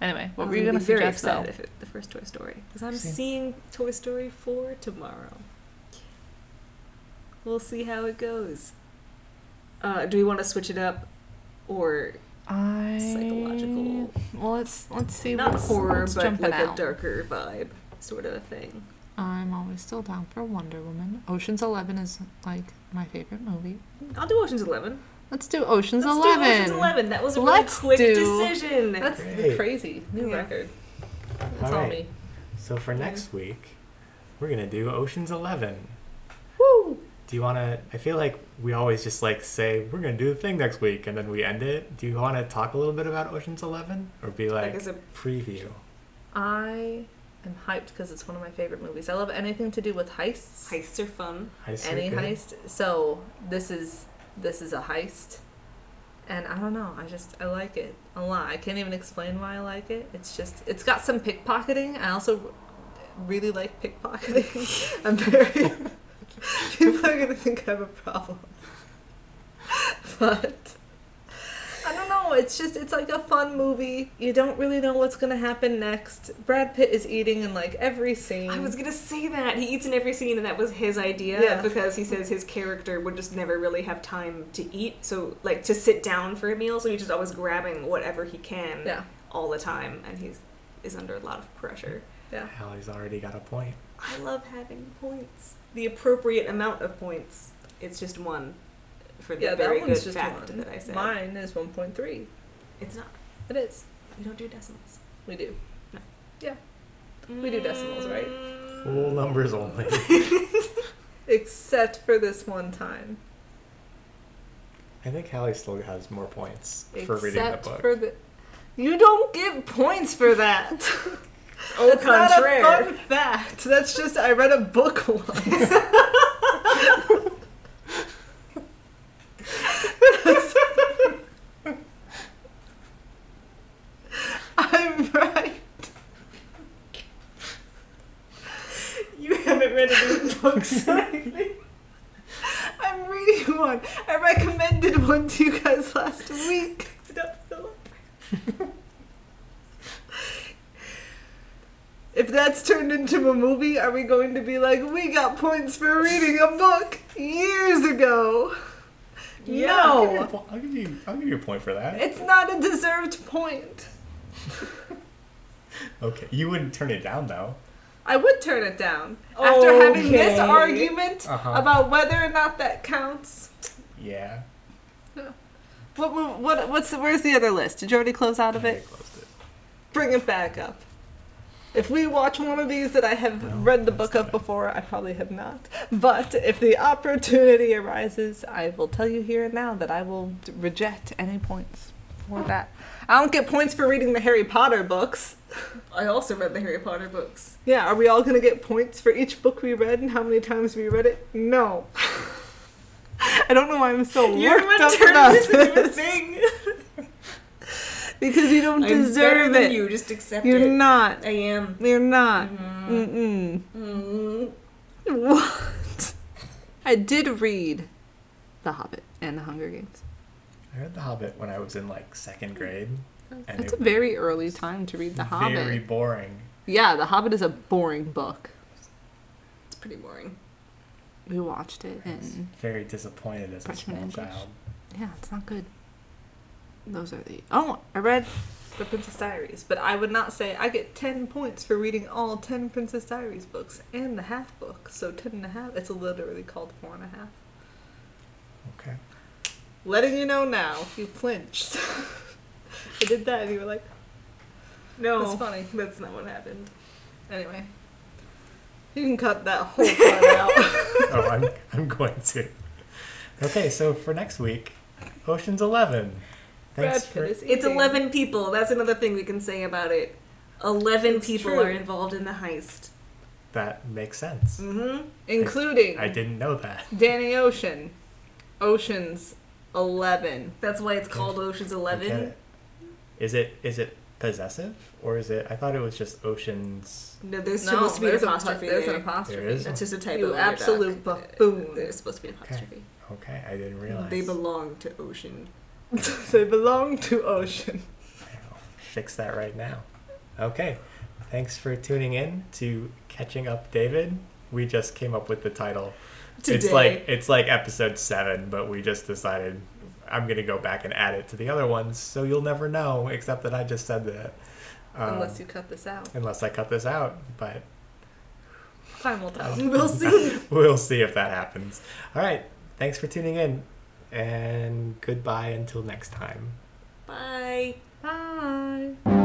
Anyway, what I'm were you gonna be very suggest upset though? if it, the first Toy Story because I'm See. seeing Toy Story four tomorrow. We'll see how it goes. Uh, do we want to switch it up, or I Psychological. Well, let's let's see. not what's, horror, what's but jumping like a darker vibe sort of a thing? I'm always still down for Wonder Woman. Ocean's Eleven is like my favorite movie. I'll do Ocean's Eleven. Let's do Ocean's Let's Eleven. do Ocean's Eleven. That was a really Let's quick do- decision. That's Great. crazy. New Yeah. record. That's All all right. me. So for next week, we're gonna do Ocean's Eleven. Woo! Do you want to? I feel like we always just like say we're gonna do the thing next week, and then we end it. Do you want to talk a little bit about Ocean's Eleven, or be like like as a preview? I am hyped because it's one of my favorite movies. I love anything to do with heists. heists are fun. Heists are Any good. heist. So this is this is a heist, and I don't know. I just I like it a lot. I can't even explain why I like it. It's just it's got some pickpocketing. I also really like pickpocketing. I'm very. People are gonna think I have a problem, but. I don't know. It's just it's like a fun movie. You don't really know what's gonna happen next. Brad Pitt is eating in like every scene. I was gonna say that he eats in every scene, and that was his idea Yeah. because he says his character would just never really have time to eat, so like to sit down for a meal, so he's just always grabbing whatever he can yeah, all the time, and he's is under a lot of pressure. yeah. Hell, he's already got a point. I love having points, the appropriate amount of points. It's just one for the Yeah, very that one's good just fact one. that I said. Mine is 1.3. It's not. It is. We don't do decimals. We do. Yeah. We do decimals, right? Full numbers only. Except for this one time. I think Hallie still has more points for reading the Except book. for the. You don't get points for that. Au That's not a fun fact. That's just I read a book once. I'm right. You haven't read any books. I'm reading one. I recommended one to you guys last week. Stop, Philip. If that's turned into a movie, are we going to be like, we got points for reading a book years ago? I'll give, No, I'll give you. I'll give you a point for that. it's not a deserved point. Okay, you wouldn't turn it down though. I would turn it down after having this argument Uh-huh. about whether or not that counts. Yeah. What, what, what what's the, where's the other list? Did you already close out of I closed it. Bring it back up. If we watch one of these that I have No, read the book of before, I probably have not. But if the opportunity arises, I will tell you here and now that I will reject any points for that. I don't get points for reading the Harry Potter books. I also read the Harry Potter books. Yeah, are we all gonna get points for each book we read and how many times we read it? No. I don't know why I'm so You're worked the up one about turning this into a this. Thing. Because you don't I'm better deserve than it. you. Just accept it. You're it. not. I am. You're not. Mm. Mm-mm. Mm. What? I did read The Hobbit and The Hunger Games. I read The Hobbit when I was in like second grade. And It's a very early time to read The Hobbit. Very boring. Yeah, The Hobbit is a boring book. It's pretty boring. We watched it and very disappointed as a small English. child. yeah, it's not good. Those are the Oh, I read The Princess Diaries, but I would not say I get 10 points for reading all 10 Princess Diaries books and the half book. So 10 and a half. It's literally called four and a half. Okay. Letting you know now, you flinched. I did that and you were like, No, That's funny. That's not what happened. anyway. You can cut that whole part out. oh, I'm, I'm going to. Okay, so for next week, Ocean's Eleven. Brad Thanks Pitt for is It's 11 people. That's another thing we can say about it. 11 It's people true. are involved in the heist. that makes sense. Mm-hmm. Including I didn't know that. Danny Ocean. Ocean's 11. That's why it's called Ocean's I get 11. it. Is it is it possessive or is it? I thought it was just Ocean's. No, there's No, supposed to be an there's a- apostrophe there's there. an apostrophe. There is? That's just a typo. You in absolute doc. buffoon. There's supposed to be an apostrophe. Okay, I didn't realize. They belong to Ocean. they belong to Ocean. I'll fix that right now. Okay, thanks for tuning in to Catching Up David. We just came up with the title. Today. It's like it's like episode seven, but we just decided I'm gonna go back and add it to the other ones, so you'll never know. Except that I just said that. Um, Unless you cut this out. unless I cut this out, but Time will tell. We'll see. we'll see if that happens. All right, thanks for tuning in, and goodbye until next time. Bye. Bye.